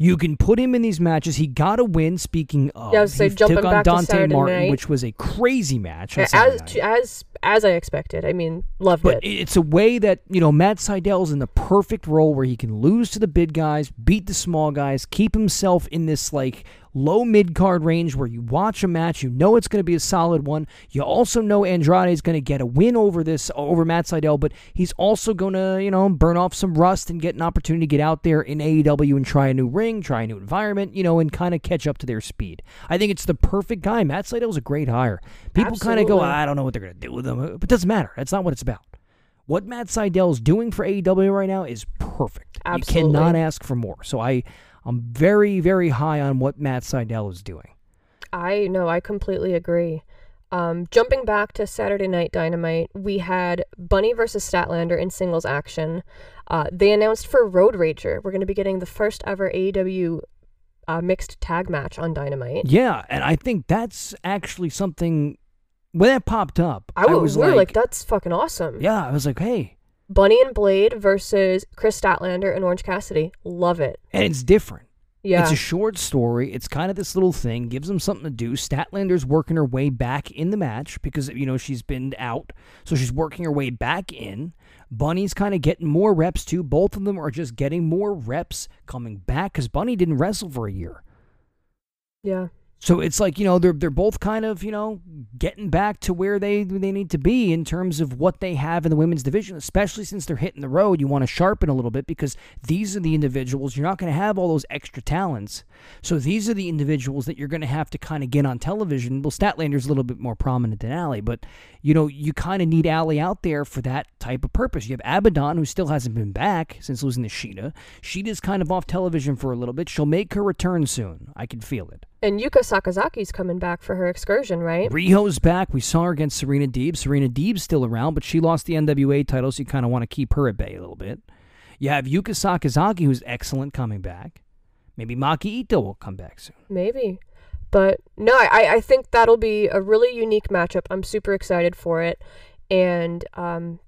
You can put him in these matches. He got a win. Speaking of, Yeah, was he took on back to Dante Martin, night. which was a crazy match. as night. as as I expected. I mean, loved But it. it's a way that, you know, Matt Sydal's in the perfect role where he can lose to the big guys, beat the small guys, keep himself in this like low mid card range where you watch a match, you know it's going to be a solid one. You also know Andrade is going to get a win over this over Matt Sydal, but he's also going to, you know, burn off some rust and get an opportunity to get out there in AEW and try a new ring, try a new environment, you know, and kind of catch up to their speed. I think it's the perfect guy. Matt Sydal's a great hire. People kind of go, I don't know what they're going to do with him, but it doesn't matter. That's not what it's about. What Matt Sydal's doing for AEW right now is perfect. Absolutely. You cannot ask for more. So I, I'm very, very high on what Matt Sydal is doing. I know, I completely agree. Um, jumping back to Saturday Night Dynamite, we had Bunny versus Statlander in singles action. Uh, they announced for Road Rager, we're going to be getting the first ever AEW uh, mixed tag match on Dynamite. Yeah, and I think that's actually something. When that popped up, I, was we were like, like, that's fucking awesome. yeah, I was like, hey, Bunny and Blade versus Kris Statlander and Orange Cassidy. Love it. and it's different. Yeah. It's a short story. It's kind of this little thing, gives them something to do. Statlander's working her way back in the match because, you know, she's been out. So she's working her way back in. Bunny's kind of getting more reps too. Both of them are just getting more reps coming back because Bunny didn't wrestle for a year. yeah. So it's like you know they're they're both kind of you know getting back to where they they need to be in terms of what they have in the women's division, especially since they're hitting the road. You want to sharpen a little bit because these are the individuals you're not going to have all those extra talents. So these are the individuals that you're going to have to kind of get on television. Well, Statlander's a little bit more prominent than Allie, but you know you kind of need Allie out there for that type of purpose. You have Abaddon who still hasn't been back since losing to Shida. Shida's kind of off television for a little bit. She'll make her return soon. I can feel it. And Yuka Sakazaki's coming back for her excursion, right? Riho's back. We saw her against Serena Deeb. Serena Deeb's still around, but she lost the NWA title, so you kind of want to keep her at bay a little bit. You have Yuka Sakazaki, who's excellent, coming back. Maybe Maki Ito will come back soon. Maybe. But no, I, I think that'll be a really unique matchup. I'm super excited for it. And um,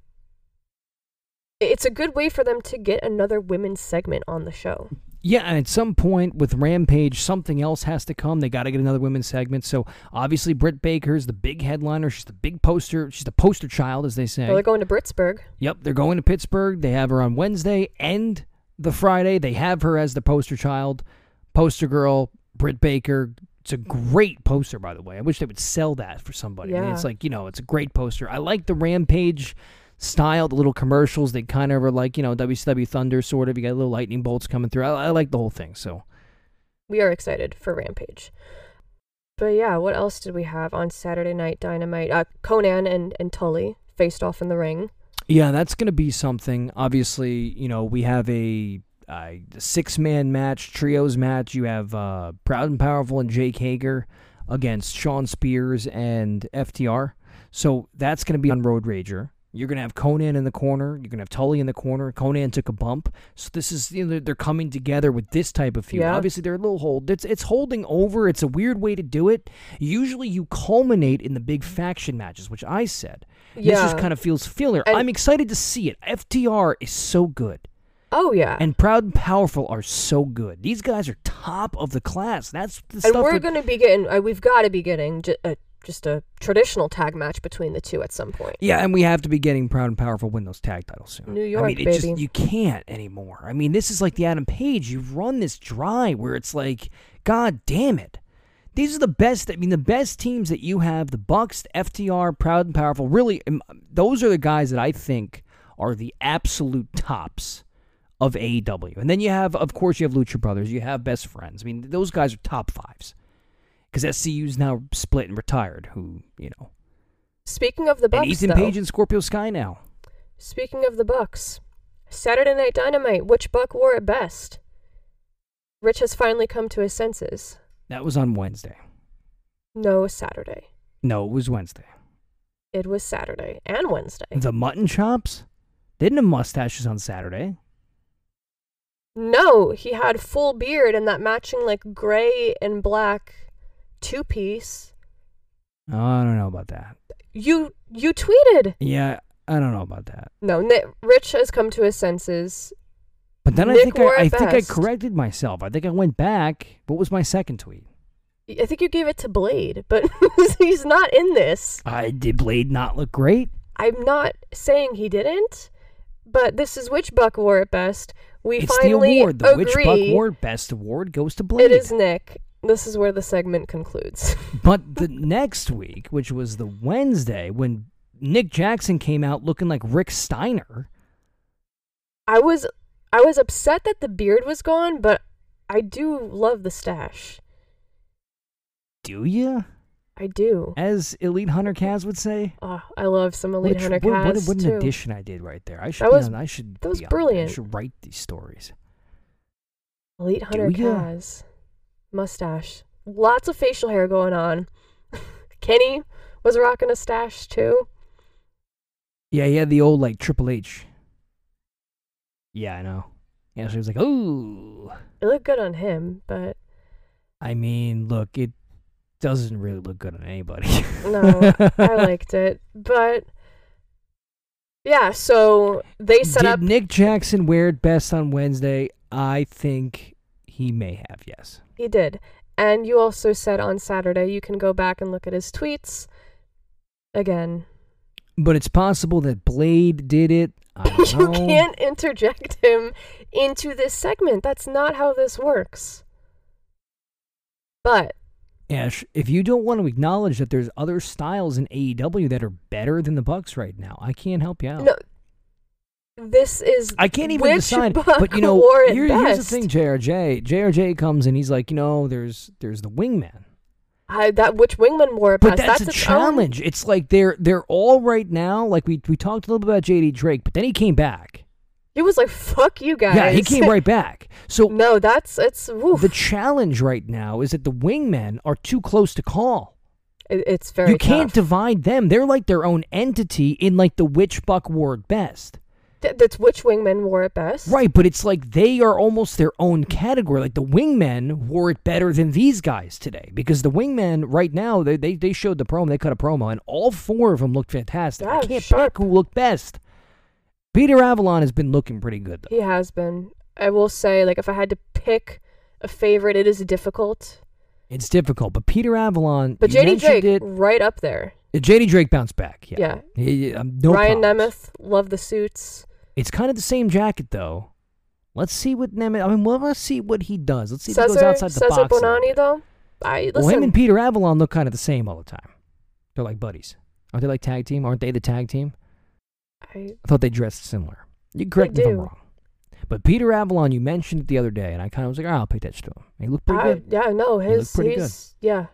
it's a good way for them to get another women's segment on the show. Yeah, and at some point with Rampage, something else has to come. They got to get another women's segment. So obviously, Britt Baker's the big headliner. She's the big poster. She's the poster child, as they say. Well, they're going to Britsburg. Yep, they're going to Pittsburgh. They have her on Wednesday and the Friday. They have her as the poster child, poster girl, Britt Baker. It's a great poster, by the way. I wish they would sell that for somebody. I mean, it's like, you know, it's a great poster. I like the Rampage style, the little commercials. They kind of are like, you know, WCW Thunder, sort of. You got little lightning bolts coming through. I, I like the whole thing. So, We are excited for Rampage. But yeah, what else did we have on Saturday Night Dynamite? Uh, Konnan and, and Tully faced off in the ring. Yeah, that's going to be something. Obviously, you know, we have a, uh six man match, trios match. You have uh, Proud and Powerful and Jake Hager against Shawn Spears and FTR. So that's going to be on Road Rager. You're going to have Konnan in the corner. You're going to have Tully in the corner. Konnan took a bump. So this is, you know, they're, coming together with this type of feud. Yeah. Obviously, they're a little hold. It's, it's holding over. It's a weird way to do it. Usually you culminate in the big faction matches, which I said. Yeah. This just kind of feels filler. And- I'm excited to see it. FTR is so good, Oh, yeah. and Proud and Powerful are so good. These guys are top of the class. That's the And stuff. we're that- going to be getting, uh, we've got to be getting j- a, just a traditional tag match between the two at some point. yeah, and we have to be getting Proud and Powerful win those tag titles soon. New I York, mean, it baby. just you can't anymore. I mean, this is like the Adam Page. You've run this dry where it's like, God damn it. These are the best. I mean, the best teams that you have: the Bucks, FTR, Proud and Powerful. Really, um, those are the guys that I think are the absolute tops of AEW. And then you have, of course, you have Lucha Brothers. You have Best Friends. I mean, those guys are top fives. Because SCU's now split and retired. Who you know, Speaking of the Bucks, and Ethan though, Page and Scorpio Sky now. speaking of the Bucks, Saturday Night Dynamite, which Buck wore it best? Rich has finally come to his senses. That was on Wednesday. No, Saturday. No, it was Wednesday. It was Saturday and Wednesday. The mutton chops? They didn't have mustaches on Saturday. No, he had full beard and that matching like gray and black two piece. Oh, I don't know about that. You you tweeted. Yeah, I don't know about that. No, Ni- Rich has come to his senses. But then I think I, I think I corrected myself. I think I went back. What was my second tweet? I think you gave it to Blade, but he's not in this. I did Blade not look great? I'm not saying he didn't, but this is which Buck wore it best. We it's the award. The agree. Which Buck Award Best Award goes to Blade. It is Nick. This is where the segment concludes. But the next week, which was the Wednesday, when Nick Jackson came out looking like Rick Steiner, I was I was upset that the beard was gone, but I do love the stash. do you? I do. As Elite Hunter Kaz would say. Oh, I love some Elite a Hunter tr- what, what, Kaz what an too. addition I did right there. I should. That was- on- I should. that was brilliant. I should write these stories. Elite Hunter ya? Mustache. Lots of facial hair going on. Kenny was rocking a stash too. Yeah, he had the old like Triple H. Yeah, I know. Yeah, she was like, "Ooh." It looked good on him, but I mean, look, it doesn't really look good on anybody. no, I liked it. But yeah, so they set Did up Nick Jackson wear it best on Wednesday? I think he may have. Yes. He did. And you also said on Saturday you can go back and look at his tweets. Again, But it's possible that Blade did it. You know. can't interject him into this segment. That's not how this works. But Ash, if you don't want to acknowledge that there's other styles in AEW that are better than the Bucks right now, I can't help you out. no, this is I can't even decide. But you know, here- here's the thing, JRJ. JRJ comes and he's like, you know, there's there's the wingman. I, that which wingman wore it But best. that's, a its own- challenge. It's like they're they're all right now. Like we we talked a little bit about JD Drake, but then he came back. He was like, "Fuck you guys." Yeah, he came right back. So no, that's it's. Oof. the challenge right now is that the wingmen are too close to call. It- it's very. you can't divide them. They're like their own entity in like the witch buck ward best. Th- that's which wingmen wore it best. Right, but it's like they are almost their own category. Like the wingmen wore it better than these guys today because the wingmen right now they they, they showed the promo, they cut a promo, and all four of them looked fantastic. I Yeah, can't sharp. pick who looked best. Peter Avalon has been looking pretty good though. He has been. I will say, like, if I had to pick a favorite, it is difficult. It's difficult, but Peter Avalon. But JD Drake, it. right up there. JD Drake bounced back. Yeah, Yeah. He- um, no Ryan problems. Nemeth, love the suits. It's kind of the same jacket though. Let's see what Nemeth. I mean, well, let's see what he does. Let's see if he goes outside the Cesar box. Bononi, though. I Well, him listen. and Peter Avalon look kind of the same all the time. They're like buddies. Aren't they like tag team? Aren't they the tag team? I, I thought they dressed similar. You correct me if I'm wrong. But Peter Avalon, you mentioned it the other day, and I kind of was like, oh, I'll pay attention to him. He looked pretty I- good. yeah, no, He his pretty good. yeah.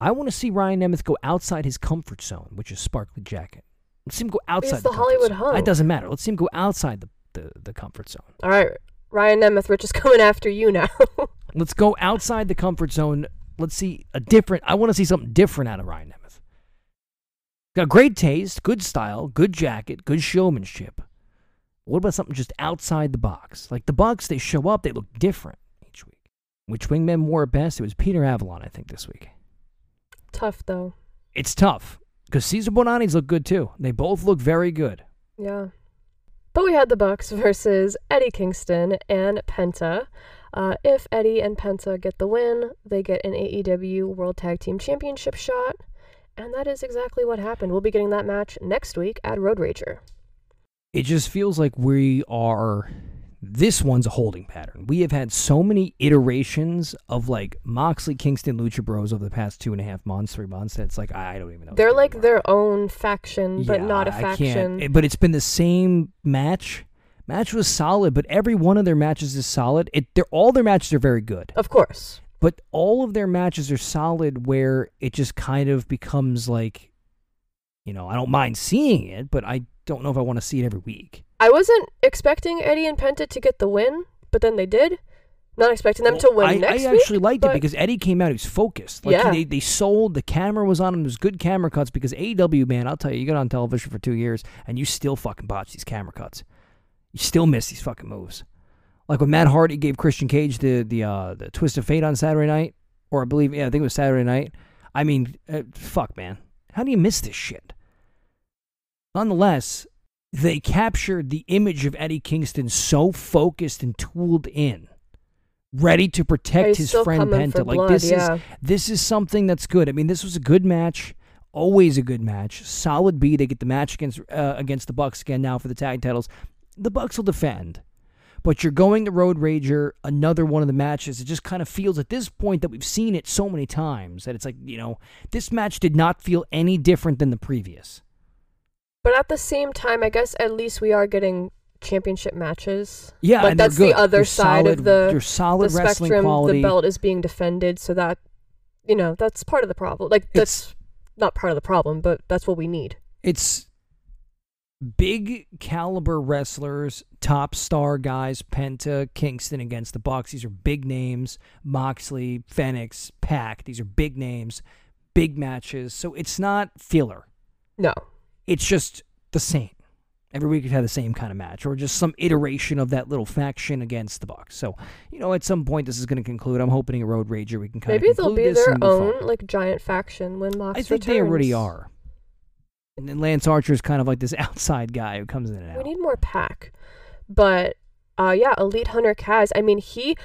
I want to see Ryan Nemeth go outside his comfort zone, which is sparkly jacket. Let's see him go outside the the, Hollywood hunk. It doesn't matter. Let's see him go outside the, the, the comfort zone. All right, Ryan Nemeth, Rich is coming after you now. Let's go outside the comfort zone. Let's see a different. I want to see something different out of Ryan Nemeth. Got great taste, good style, good jacket, good showmanship. What about something just outside the box? Like the Bucks, they show up, they look different each week. Which wingman wore it best? It was Peter Avalon, I think, this week. Tough though. It's tough because Cezar Bononi's look good too. They both look very good. Yeah. But we had the Bucks versus Eddie Kingston and Penta. Uh, if Eddie and Penta get the win, they get an AEW World Tag Team Championship shot. And that is exactly what happened. We'll be getting that match next week at Road Rager. it just feels like we are this one's a holding pattern. We have had so many iterations of like Moxley, Kingston, Lucha Bros over the past two and a half months, three months. That it's like I don't even know. They're like anymore. their own faction, but Yeah, not a faction. it- But it's been the same match. Match was solid, but every one of their matches is solid. It they're all their matches are very good, of course. but all of their matches are solid where it just kind of becomes like, you know, I don't mind seeing it, but I don't know if I want to see it every week. I wasn't expecting Eddie and Penta to get the win, but then they did. Not expecting them to win I, next I week. actually liked it because Eddie came out. He was focused. Like Yeah. they, they sold. The camera was on him. There's good camera cuts because AEW man, I'll tell you, you got on television for two years and you still fucking botch these camera cuts. You still miss these fucking moves. Like when Matt Hardy gave Christian Cage the the uh, the twist of fate on Saturday night, or I believe yeah, I think it was Saturday night. I mean, uh, fuck, man, how do you miss this shit? Nonetheless, they captured the image of Eddie Kingston so focused and tooled in, ready to protect his friend Penta. Like blood, this yeah. is this is something that's good. I mean, this was a good match. Always a good match. Solid B. They get the match against uh, against the Bucks again now for the tag titles. The Bucks will defend, but you're going to Road Rager. Another one of the matches. It just kind of feels at this point that we've seen it so many times that it's like you know this match did not feel any different than the previous. But at the same time, I guess at least we are getting championship matches. Yeah, they're that's the other They're side solid- of the solid the spectrum. quality. The belt is being defended, so that you know that's part of the problem. Like that's not part of the problem, but that's what we need. it's big caliber wrestlers, top star guys, Penta, Kingston against the Bucks. These are big names. Moxley, Fenix, PAC. These are big names, big matches. So it's not filler. No, It's just the same. Every week you've had the same kind of match, or just some iteration of that little faction against the Bucks. So, you know, at some point this is going to conclude. I'm hoping a Road Rager we can kind maybe of maybe they'll be their own like giant faction when Mox I think they already are. And then Lance Archer is kind of like this outside guy who comes in and We need more PAC. But uh yeah, Elite Hunter Kaz. I mean he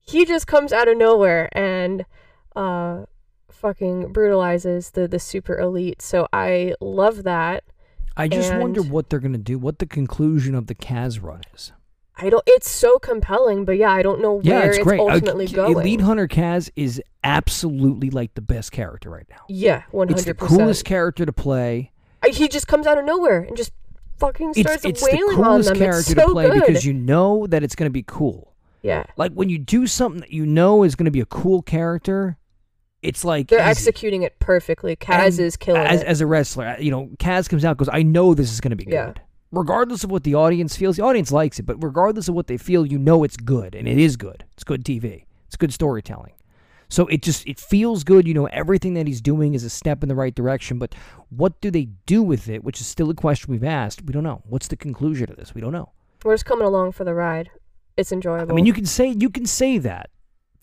he just comes out of nowhere and uh fucking brutalizes the the super elite. So I love that. I just wonder what they're going to do, what the conclusion of the Kaz run is. I don't it's so compelling, but yeah, I don't know Yeah, where it's it's, great. Uh, ultimately K- going. Elite Hunter Kaz is absolutely like the best character right now. yeah, one It's the coolest character to play. He just comes out of nowhere and just fucking starts it's the wailing on coolest them. character it's so to play good. because you know that it's going to be cool. yeah, Like when you do something that you know is going to be a cool character, it's like they're easy. executing it perfectly. Kaz And is killing as, it. as a wrestler. uh, You know, Kaz comes out goes, I know this is going to be Yeah. good. Regardless of what the audience feels, the audience likes it, but regardless of what they feel, you know it's good, and it is good. It's good TV. It's good storytelling. So it just it feels good. You know, everything that he's doing is a step in the right direction. But what do they do with it? Which is still a question we've asked. We don't know. What's the conclusion of this? We don't know. We're just coming along for the ride. It's enjoyable. I mean, you can say you can say that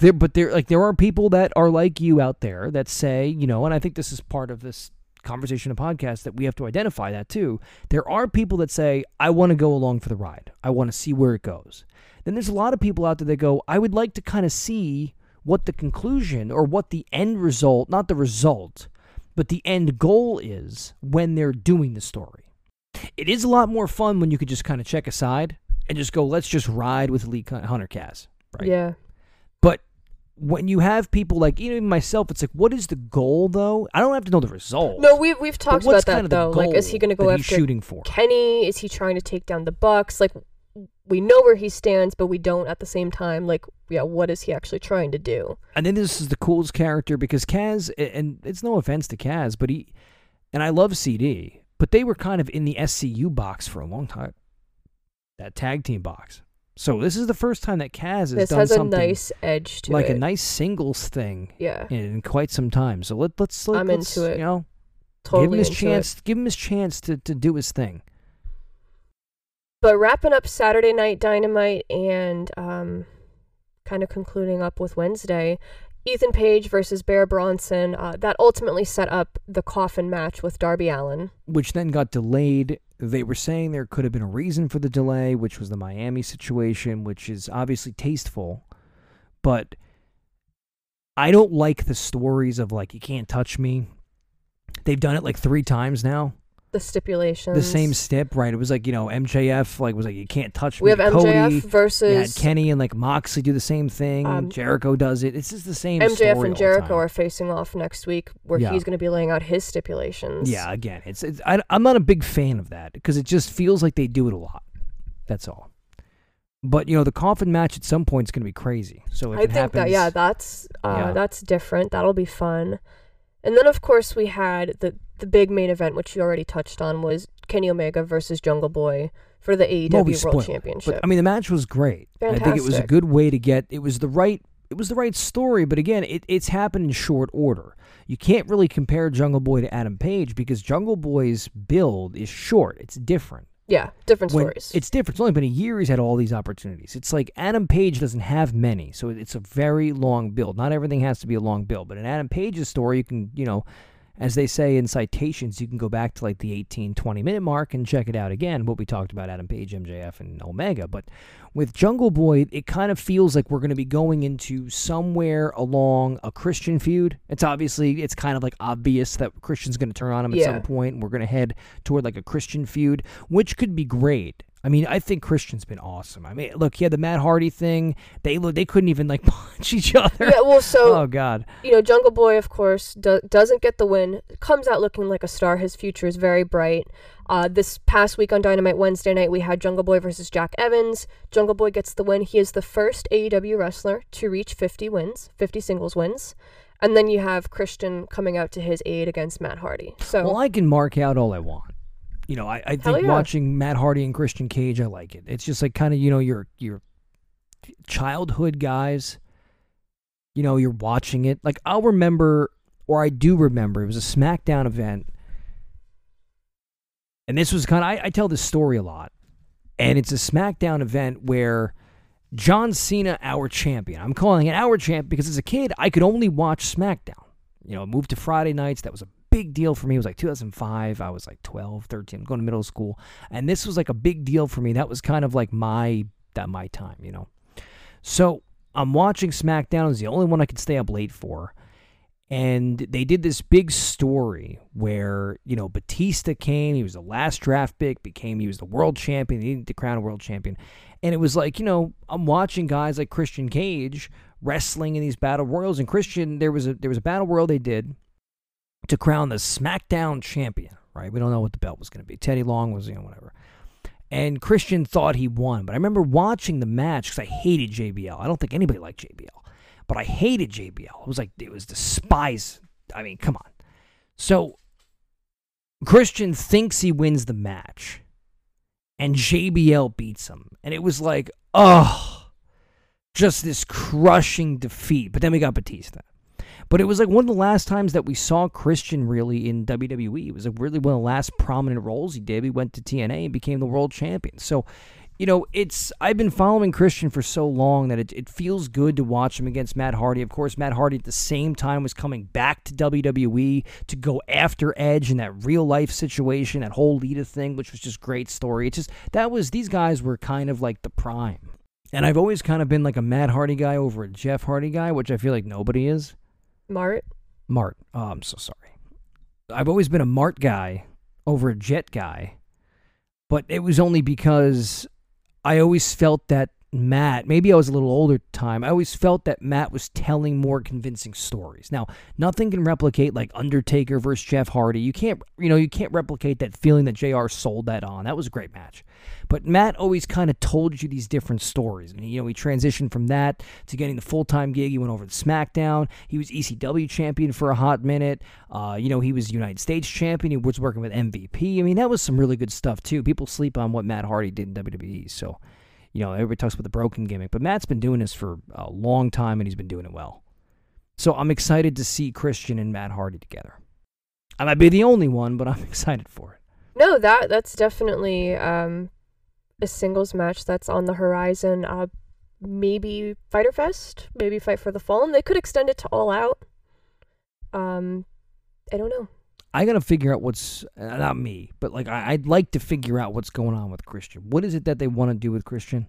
there, but there like there are people that are like you out there that say, you know, and I think this is part of this conversation and podcast that we have to identify that too. There are people that say, I want to go along for the ride. I want to see where it goes. Then there's a lot of people out there that go, I would like to kind of see what the conclusion or what the end result, not the result, but the end goal is when they're doing the story. It is a lot more fun when you could just kind of check aside and just go, let's just ride with lee Hunter Kaz. Right. Yeah. When you have people like even myself, it's like, what is the goal though? I don't have to know the result. No, we've we've talked about that though. Like, is he going to go after shooting for? Kenny? Is he trying to take down the Bucks? Like, we know where he stands, but we don't at the same time. Like, yeah, what is he actually trying to do? And then this is the coolest character because Kaz, and it's no offense to Kaz, but he, and I love CD, but they were kind of in the SCU box for a long time. That tag team box. So this is the first time that Kaz has This done has a something nice edge to like it. a nice singles thing yeah, in quite some time. So let let's let, I'm let's, into it. You know, totally give him his chance. It. Give him his chance to to do his thing. But wrapping up Saturday Night Dynamite and um, kind of concluding up with Wednesday, Ethan Page versus Bear Bronson. Uh, that ultimately set up the coffin match with Darby Allin. which then got delayed. They were saying there could have been a reason for the delay, which was the Miami situation, which is obviously tasteful, but I don't like the stories of like you can't touch me. They've done it like three times now. The stipulations. The same stip, right? It was like you know MJF like was like you can't touch We me. have Cody, MJF versus Kenny and like Moxley do the same thing. Um, Jericho does it. It's just the same. MJF and Jericho are facing off next week, where Yeah. he's going to be laying out his stipulations. Yeah, again, it's, it's I, I'm not a big fan of that because it just feels like they do it a lot. That's all. But you know, the coffin match at some point is going to be crazy. So if I it think happens, that yeah, that's uh, Yeah. that's different. That'll be fun. And then of course we had the the big main event, which you already touched on, was Kenny Omega versus Jungle Boy for the AEW Well, we World spoiled. Championship. But I mean, the match was great. Fantastic. I think it was a good way to get. It was the right. It was the right story. But again, it, it's happened in short order. You can't really compare Jungle Boy to Adam Page because Jungle Boy's build is short. It's different. Yeah, different when stories. it's different. It's only been a year he's had all these opportunities. It's like Adam Page doesn't have many, so it's a very long build. Not everything has to be a long build, but in Adam Page's story, you can, you know, as they say in citations, you can go back to like the 18, 20 minute mark and check it out again. What we talked about Adam Page, MJF, and Omega. But with Jungle Boy, it kind of feels like we're going to be going into somewhere along a Christian feud. It's obviously, it's kind of like obvious that Christian's going to turn on him at Yeah. some point, and we're going to head toward like a Christian feud, which could be great. I mean, I think Christian's been awesome. I mean, look, he had the Matt Hardy thing. They look, they couldn't even like punch each other. yeah, well, so oh God. you know, Jungle Boy, of course, do- doesn't get the win. Comes out looking like a star. His future is very bright. Uh, this past week on Dynamite Wednesday night, we had Jungle Boy versus Jack Evans. Jungle Boy gets the win. He is the first AEW wrestler to reach 50 wins, 50 singles wins. And then you have Christian coming out to his aid against Matt Hardy. So Well, I can mark out all I want. You know, I, I think yeah. watching Matt Hardy and Christian Cage, I like it. It's just like kind of you know your your childhood guys. You know, you're watching it. Like I'll remember, or I do remember, it was a SmackDown event, and this was kind of I, I tell this story a lot, and it's a SmackDown event where. John Cena, our champion. I'm calling it our champ because as a kid, I could only watch SmackDown. You know, moved to Friday nights. That was a big deal for me. It was like 2005. I was like 12, 13, going to middle school. And this was like a big deal for me. That was kind of like my that my time, you know. So I'm watching SmackDown. It's the only one I could stay up late for. And they did this big story where, you know, Batista came. He was the last draft pick, became, he was the world champion. He needed to crown a world champion. And it was like, you know, I'm watching guys like Christian Cage wrestling in these battle royals. And Christian, there was a there was a battle royal they did to crown the SmackDown champion, right? We don't know what the belt was going to be. Teddy Long was, you know, whatever. And Christian thought he won, but I remember watching the match because I hated JBL. I don't think anybody liked JBL, but I hated JBL. It was like it was despise. I mean, come on. So Christian thinks he wins the match, and JBL beats him, and it was like, oh, just this crushing defeat. But then we got Batista. But it was like one of the last times that we saw Christian really in WWE. It was like really one of the last prominent roles he did. He went to TNA and became the world champion. So, you know, it's I've been following Christian for so long that it, it feels good to watch him against Matt Hardy. Of course, Matt Hardy at the same time was coming back to WWE to go after Edge in that real life situation, that whole Lita thing, which was just great story. It just that was these guys were kind of like the prime. And I've always kind of been like a Matt Hardy guy over a Jeff Hardy guy, which I feel like nobody is. Mart. Mart. Oh, I'm so sorry. I've always been a Mart guy over a Jet guy, but it was only because I always felt that Matt, maybe I was a little older time, I always felt that Matt was telling more convincing stories. Now, nothing can replicate like Undertaker versus Jeff Hardy. You can't, you know, you can't replicate that feeling that JR sold that on. That was a great match. But Matt always kind of told you these different stories. And, you know, he transitioned from that to getting the full time gig. He went over to SmackDown. He was ECW champion for a hot minute. Uh, you know, he was United States champion. He was working with MVP. I mean, that was some really good stuff, too. People sleep on what Matt Hardy did in WWE. So, you know, everybody talks about the broken gimmick, but Matt's been doing this for a long time and he's been doing it well. So I'm excited to see Christian and Matt Hardy together. I might be the only one, but I'm excited for it. No, that that's definitely um, a singles match that's on the horizon. Uh, maybe Fighter Fest, maybe Fight for the Fallen. They could extend it to All Out. Um, I don't know. I gotta figure out what's uh, not me, but like I, I'd like to figure out what's going on with Christian. What is it that they want to do with Christian?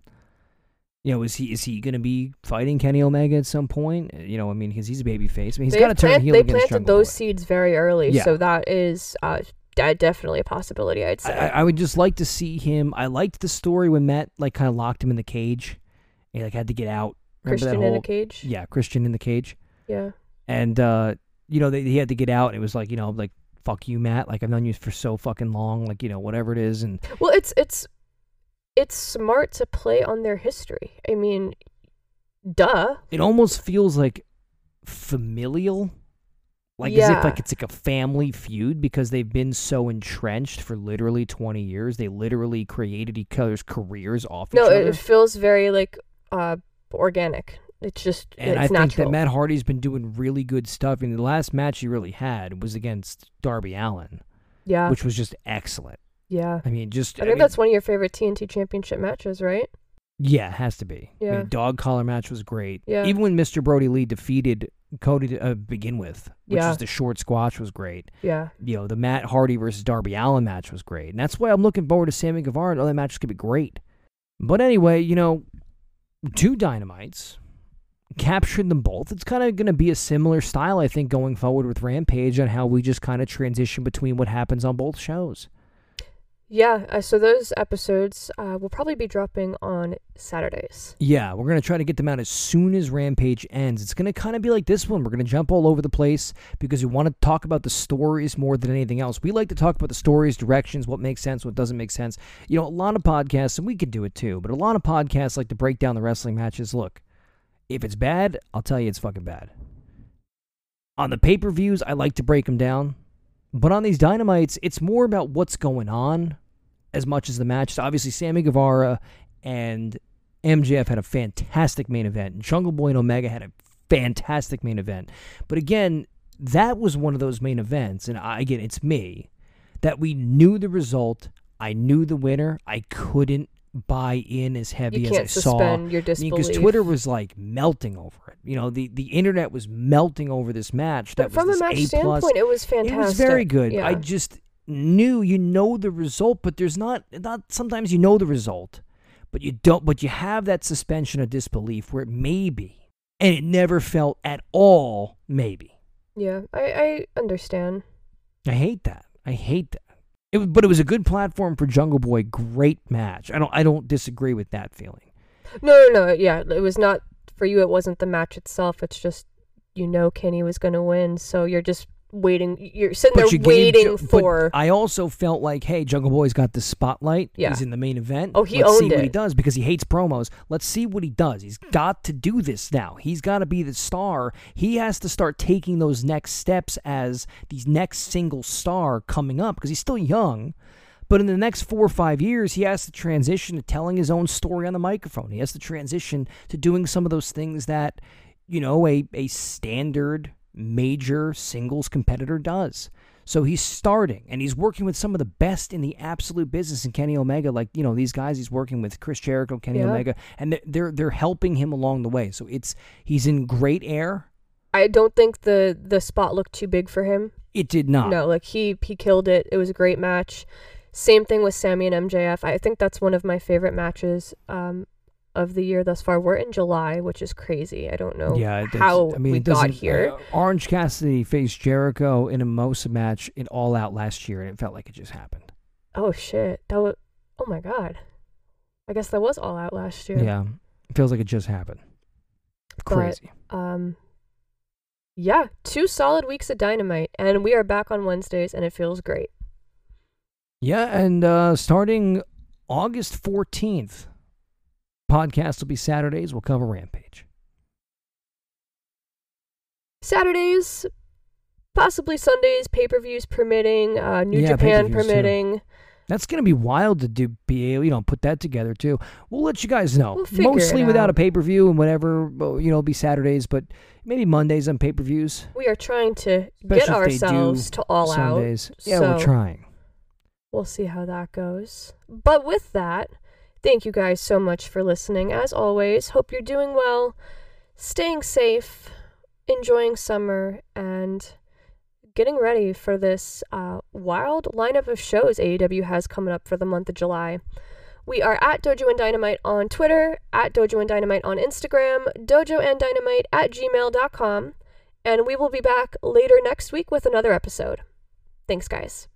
You know, is he is he gonna be fighting Kenny Omega at some point? Uh, You know, I mean, because he's a baby face. I mean, he's got to turn heel They planted those Boy. seeds very early, Yeah. so that is uh, definitely a possibility. I'd say. I- I would just like to see him. I liked the story when Matt like kind of locked him in the cage. He like had to get out. Remember Christian in whole- a cage. Yeah, Christian in the cage, Yeah. and uh, you know they, he had to get out. And it was like you know like fuck you, Matt. Like I've known you for so fucking long. Like you know whatever it is, and Well, it's it's it's smart to play on their history. I mean, duh. it almost feels like familial like as Yeah. if like it's like a family feud because they've been so entrenched for literally 20 years they literally created each other's careers off No, each it, it feels very like uh organic. It's just and it's I think natural. that Matt Hardy's been doing really good stuff. And the last match he really had was against Darby Allin, yeah. which was just excellent. Yeah. I mean, just I think mean, that's one of your favorite TNT Championship matches, right? yeah, it has to be. I mean, Yeah. the dog collar match was great. Yeah. Even when Mr. Brodie Lee defeated Cody to uh, begin with, which Yeah. was the short squash, was great. Yeah. You know, the Matt Hardy versus Darby Allin match was great, and that's why I'm looking forward to Sammy Guevara. and Other matches could be great. But anyway, you know, two dynamites captured them both. It's kind of going to be a similar style, I think, going forward with Rampage and how we just kind of transition between what happens on both shows. Yeah. Uh, so those episodes uh, will probably be dropping on Saturdays. Yeah, we're going to try to get them out as soon as Rampage ends. It's going to kind of be like this one. We're going to jump all over the place because we want to talk about the stories more than anything else. We like to talk about the stories, directions, what makes sense, what doesn't make sense. You know, a lot of podcasts, and we could do it too, but a lot of podcasts like to break down the wrestling matches. Look, if it's bad, I'll tell you it's fucking bad. On the pay per views, I like to break them down. But on these dynamites, it's more about what's going on as much as the match. Obviously, Sammy Guevara and MJF had a fantastic main event. Jungle Boy and Omega had a fantastic main event. But again, that was one of those main events, and I, again, it's me, that we knew the result. I knew the winner. I couldn't buy in as heavy You as I saw suspend your disbelief. because Twitter was like melting over it. You know, the, the internet was melting over this match. That But from a match A standpoint, it was fantastic. It was very good. Yeah. I just knew you know the result, but there's not not sometimes you know the result, but you don't but you have that suspension of disbelief where it may be. And it never felt at all maybe. yeah, I, I understand. I hate that. I hate that. It, but it was a good platform for Jungle Boy. Great match. I don't I don't disagree with that feeling. No, no, no. Yeah, it was not for you. It wasn't the match itself. It's just you know Kenny was going to win, so you're just waiting. You're sitting there you gave waiting but for. I also felt like, hey, Jungle Boy's got the spotlight. Yeah. He's in the main event. Oh, he Let's see owned what he does because he hates promos. Let's see what he does. He's got to do this now. He's got to be the star. He has to start taking those next steps as the next single star coming up because he's still young. But in the next four or five years, he has to transition to telling his own story on the microphone. He has to transition to doing some of those things that, you know, a, a standard major singles competitor does. So he's starting and he's working with some of the best in the absolute business in Kenny Omega. Like, you know, these guys he's working with Chris Jericho, Kenny Yeah. Omega, and they're, they're helping him along the way. So it's he's in great air. I don't think the the spot looked too big for him. It did not. No, like he he killed it. It was a great match. Same thing with Sammy and MJF. I think that's one of my favorite matches um, of the year thus far. We're in July, which is crazy. I don't know Yeah, it how I mean, we it got here. uh, Orange Cassidy faced Jericho in a Mosa match in All Out last year, and it felt like it just happened. oh shit, that was. Oh my god. I guess that was all out last year. Yeah, it feels like it just happened. But- Crazy. Um. Yeah, two solid weeks of Dynamite, and we are back on Wednesdays, and it feels great. Yeah, and uh, starting August 14th, podcast will be Saturdays. We'll cover Rampage. Saturdays, possibly Sundays, pay per views permitting, uh, New Yeah, Japan pay-per-views, too. permitting. That's going to be wild to do, be able, you know, put that together too. We'll let you guys know. We'll Mostly without a pay per view and whatever, you know, it'll be Saturdays, but maybe Mondays on pay per views. We are trying to Especially get ourselves to all out. Sundays. Yeah, we're trying. We'll see how that goes. But with that, thank you guys so much for listening. As always, hope you're doing well, staying safe, enjoying summer, and getting ready for this uh, wild lineup of shows AEW has coming up for the month of July. We are at Dojo and Dynamite on Twitter, at Dojo and Dynamite on Instagram, dojo and dynamite at gmail.com, and we will be back later next week with another episode. Thanks, guys.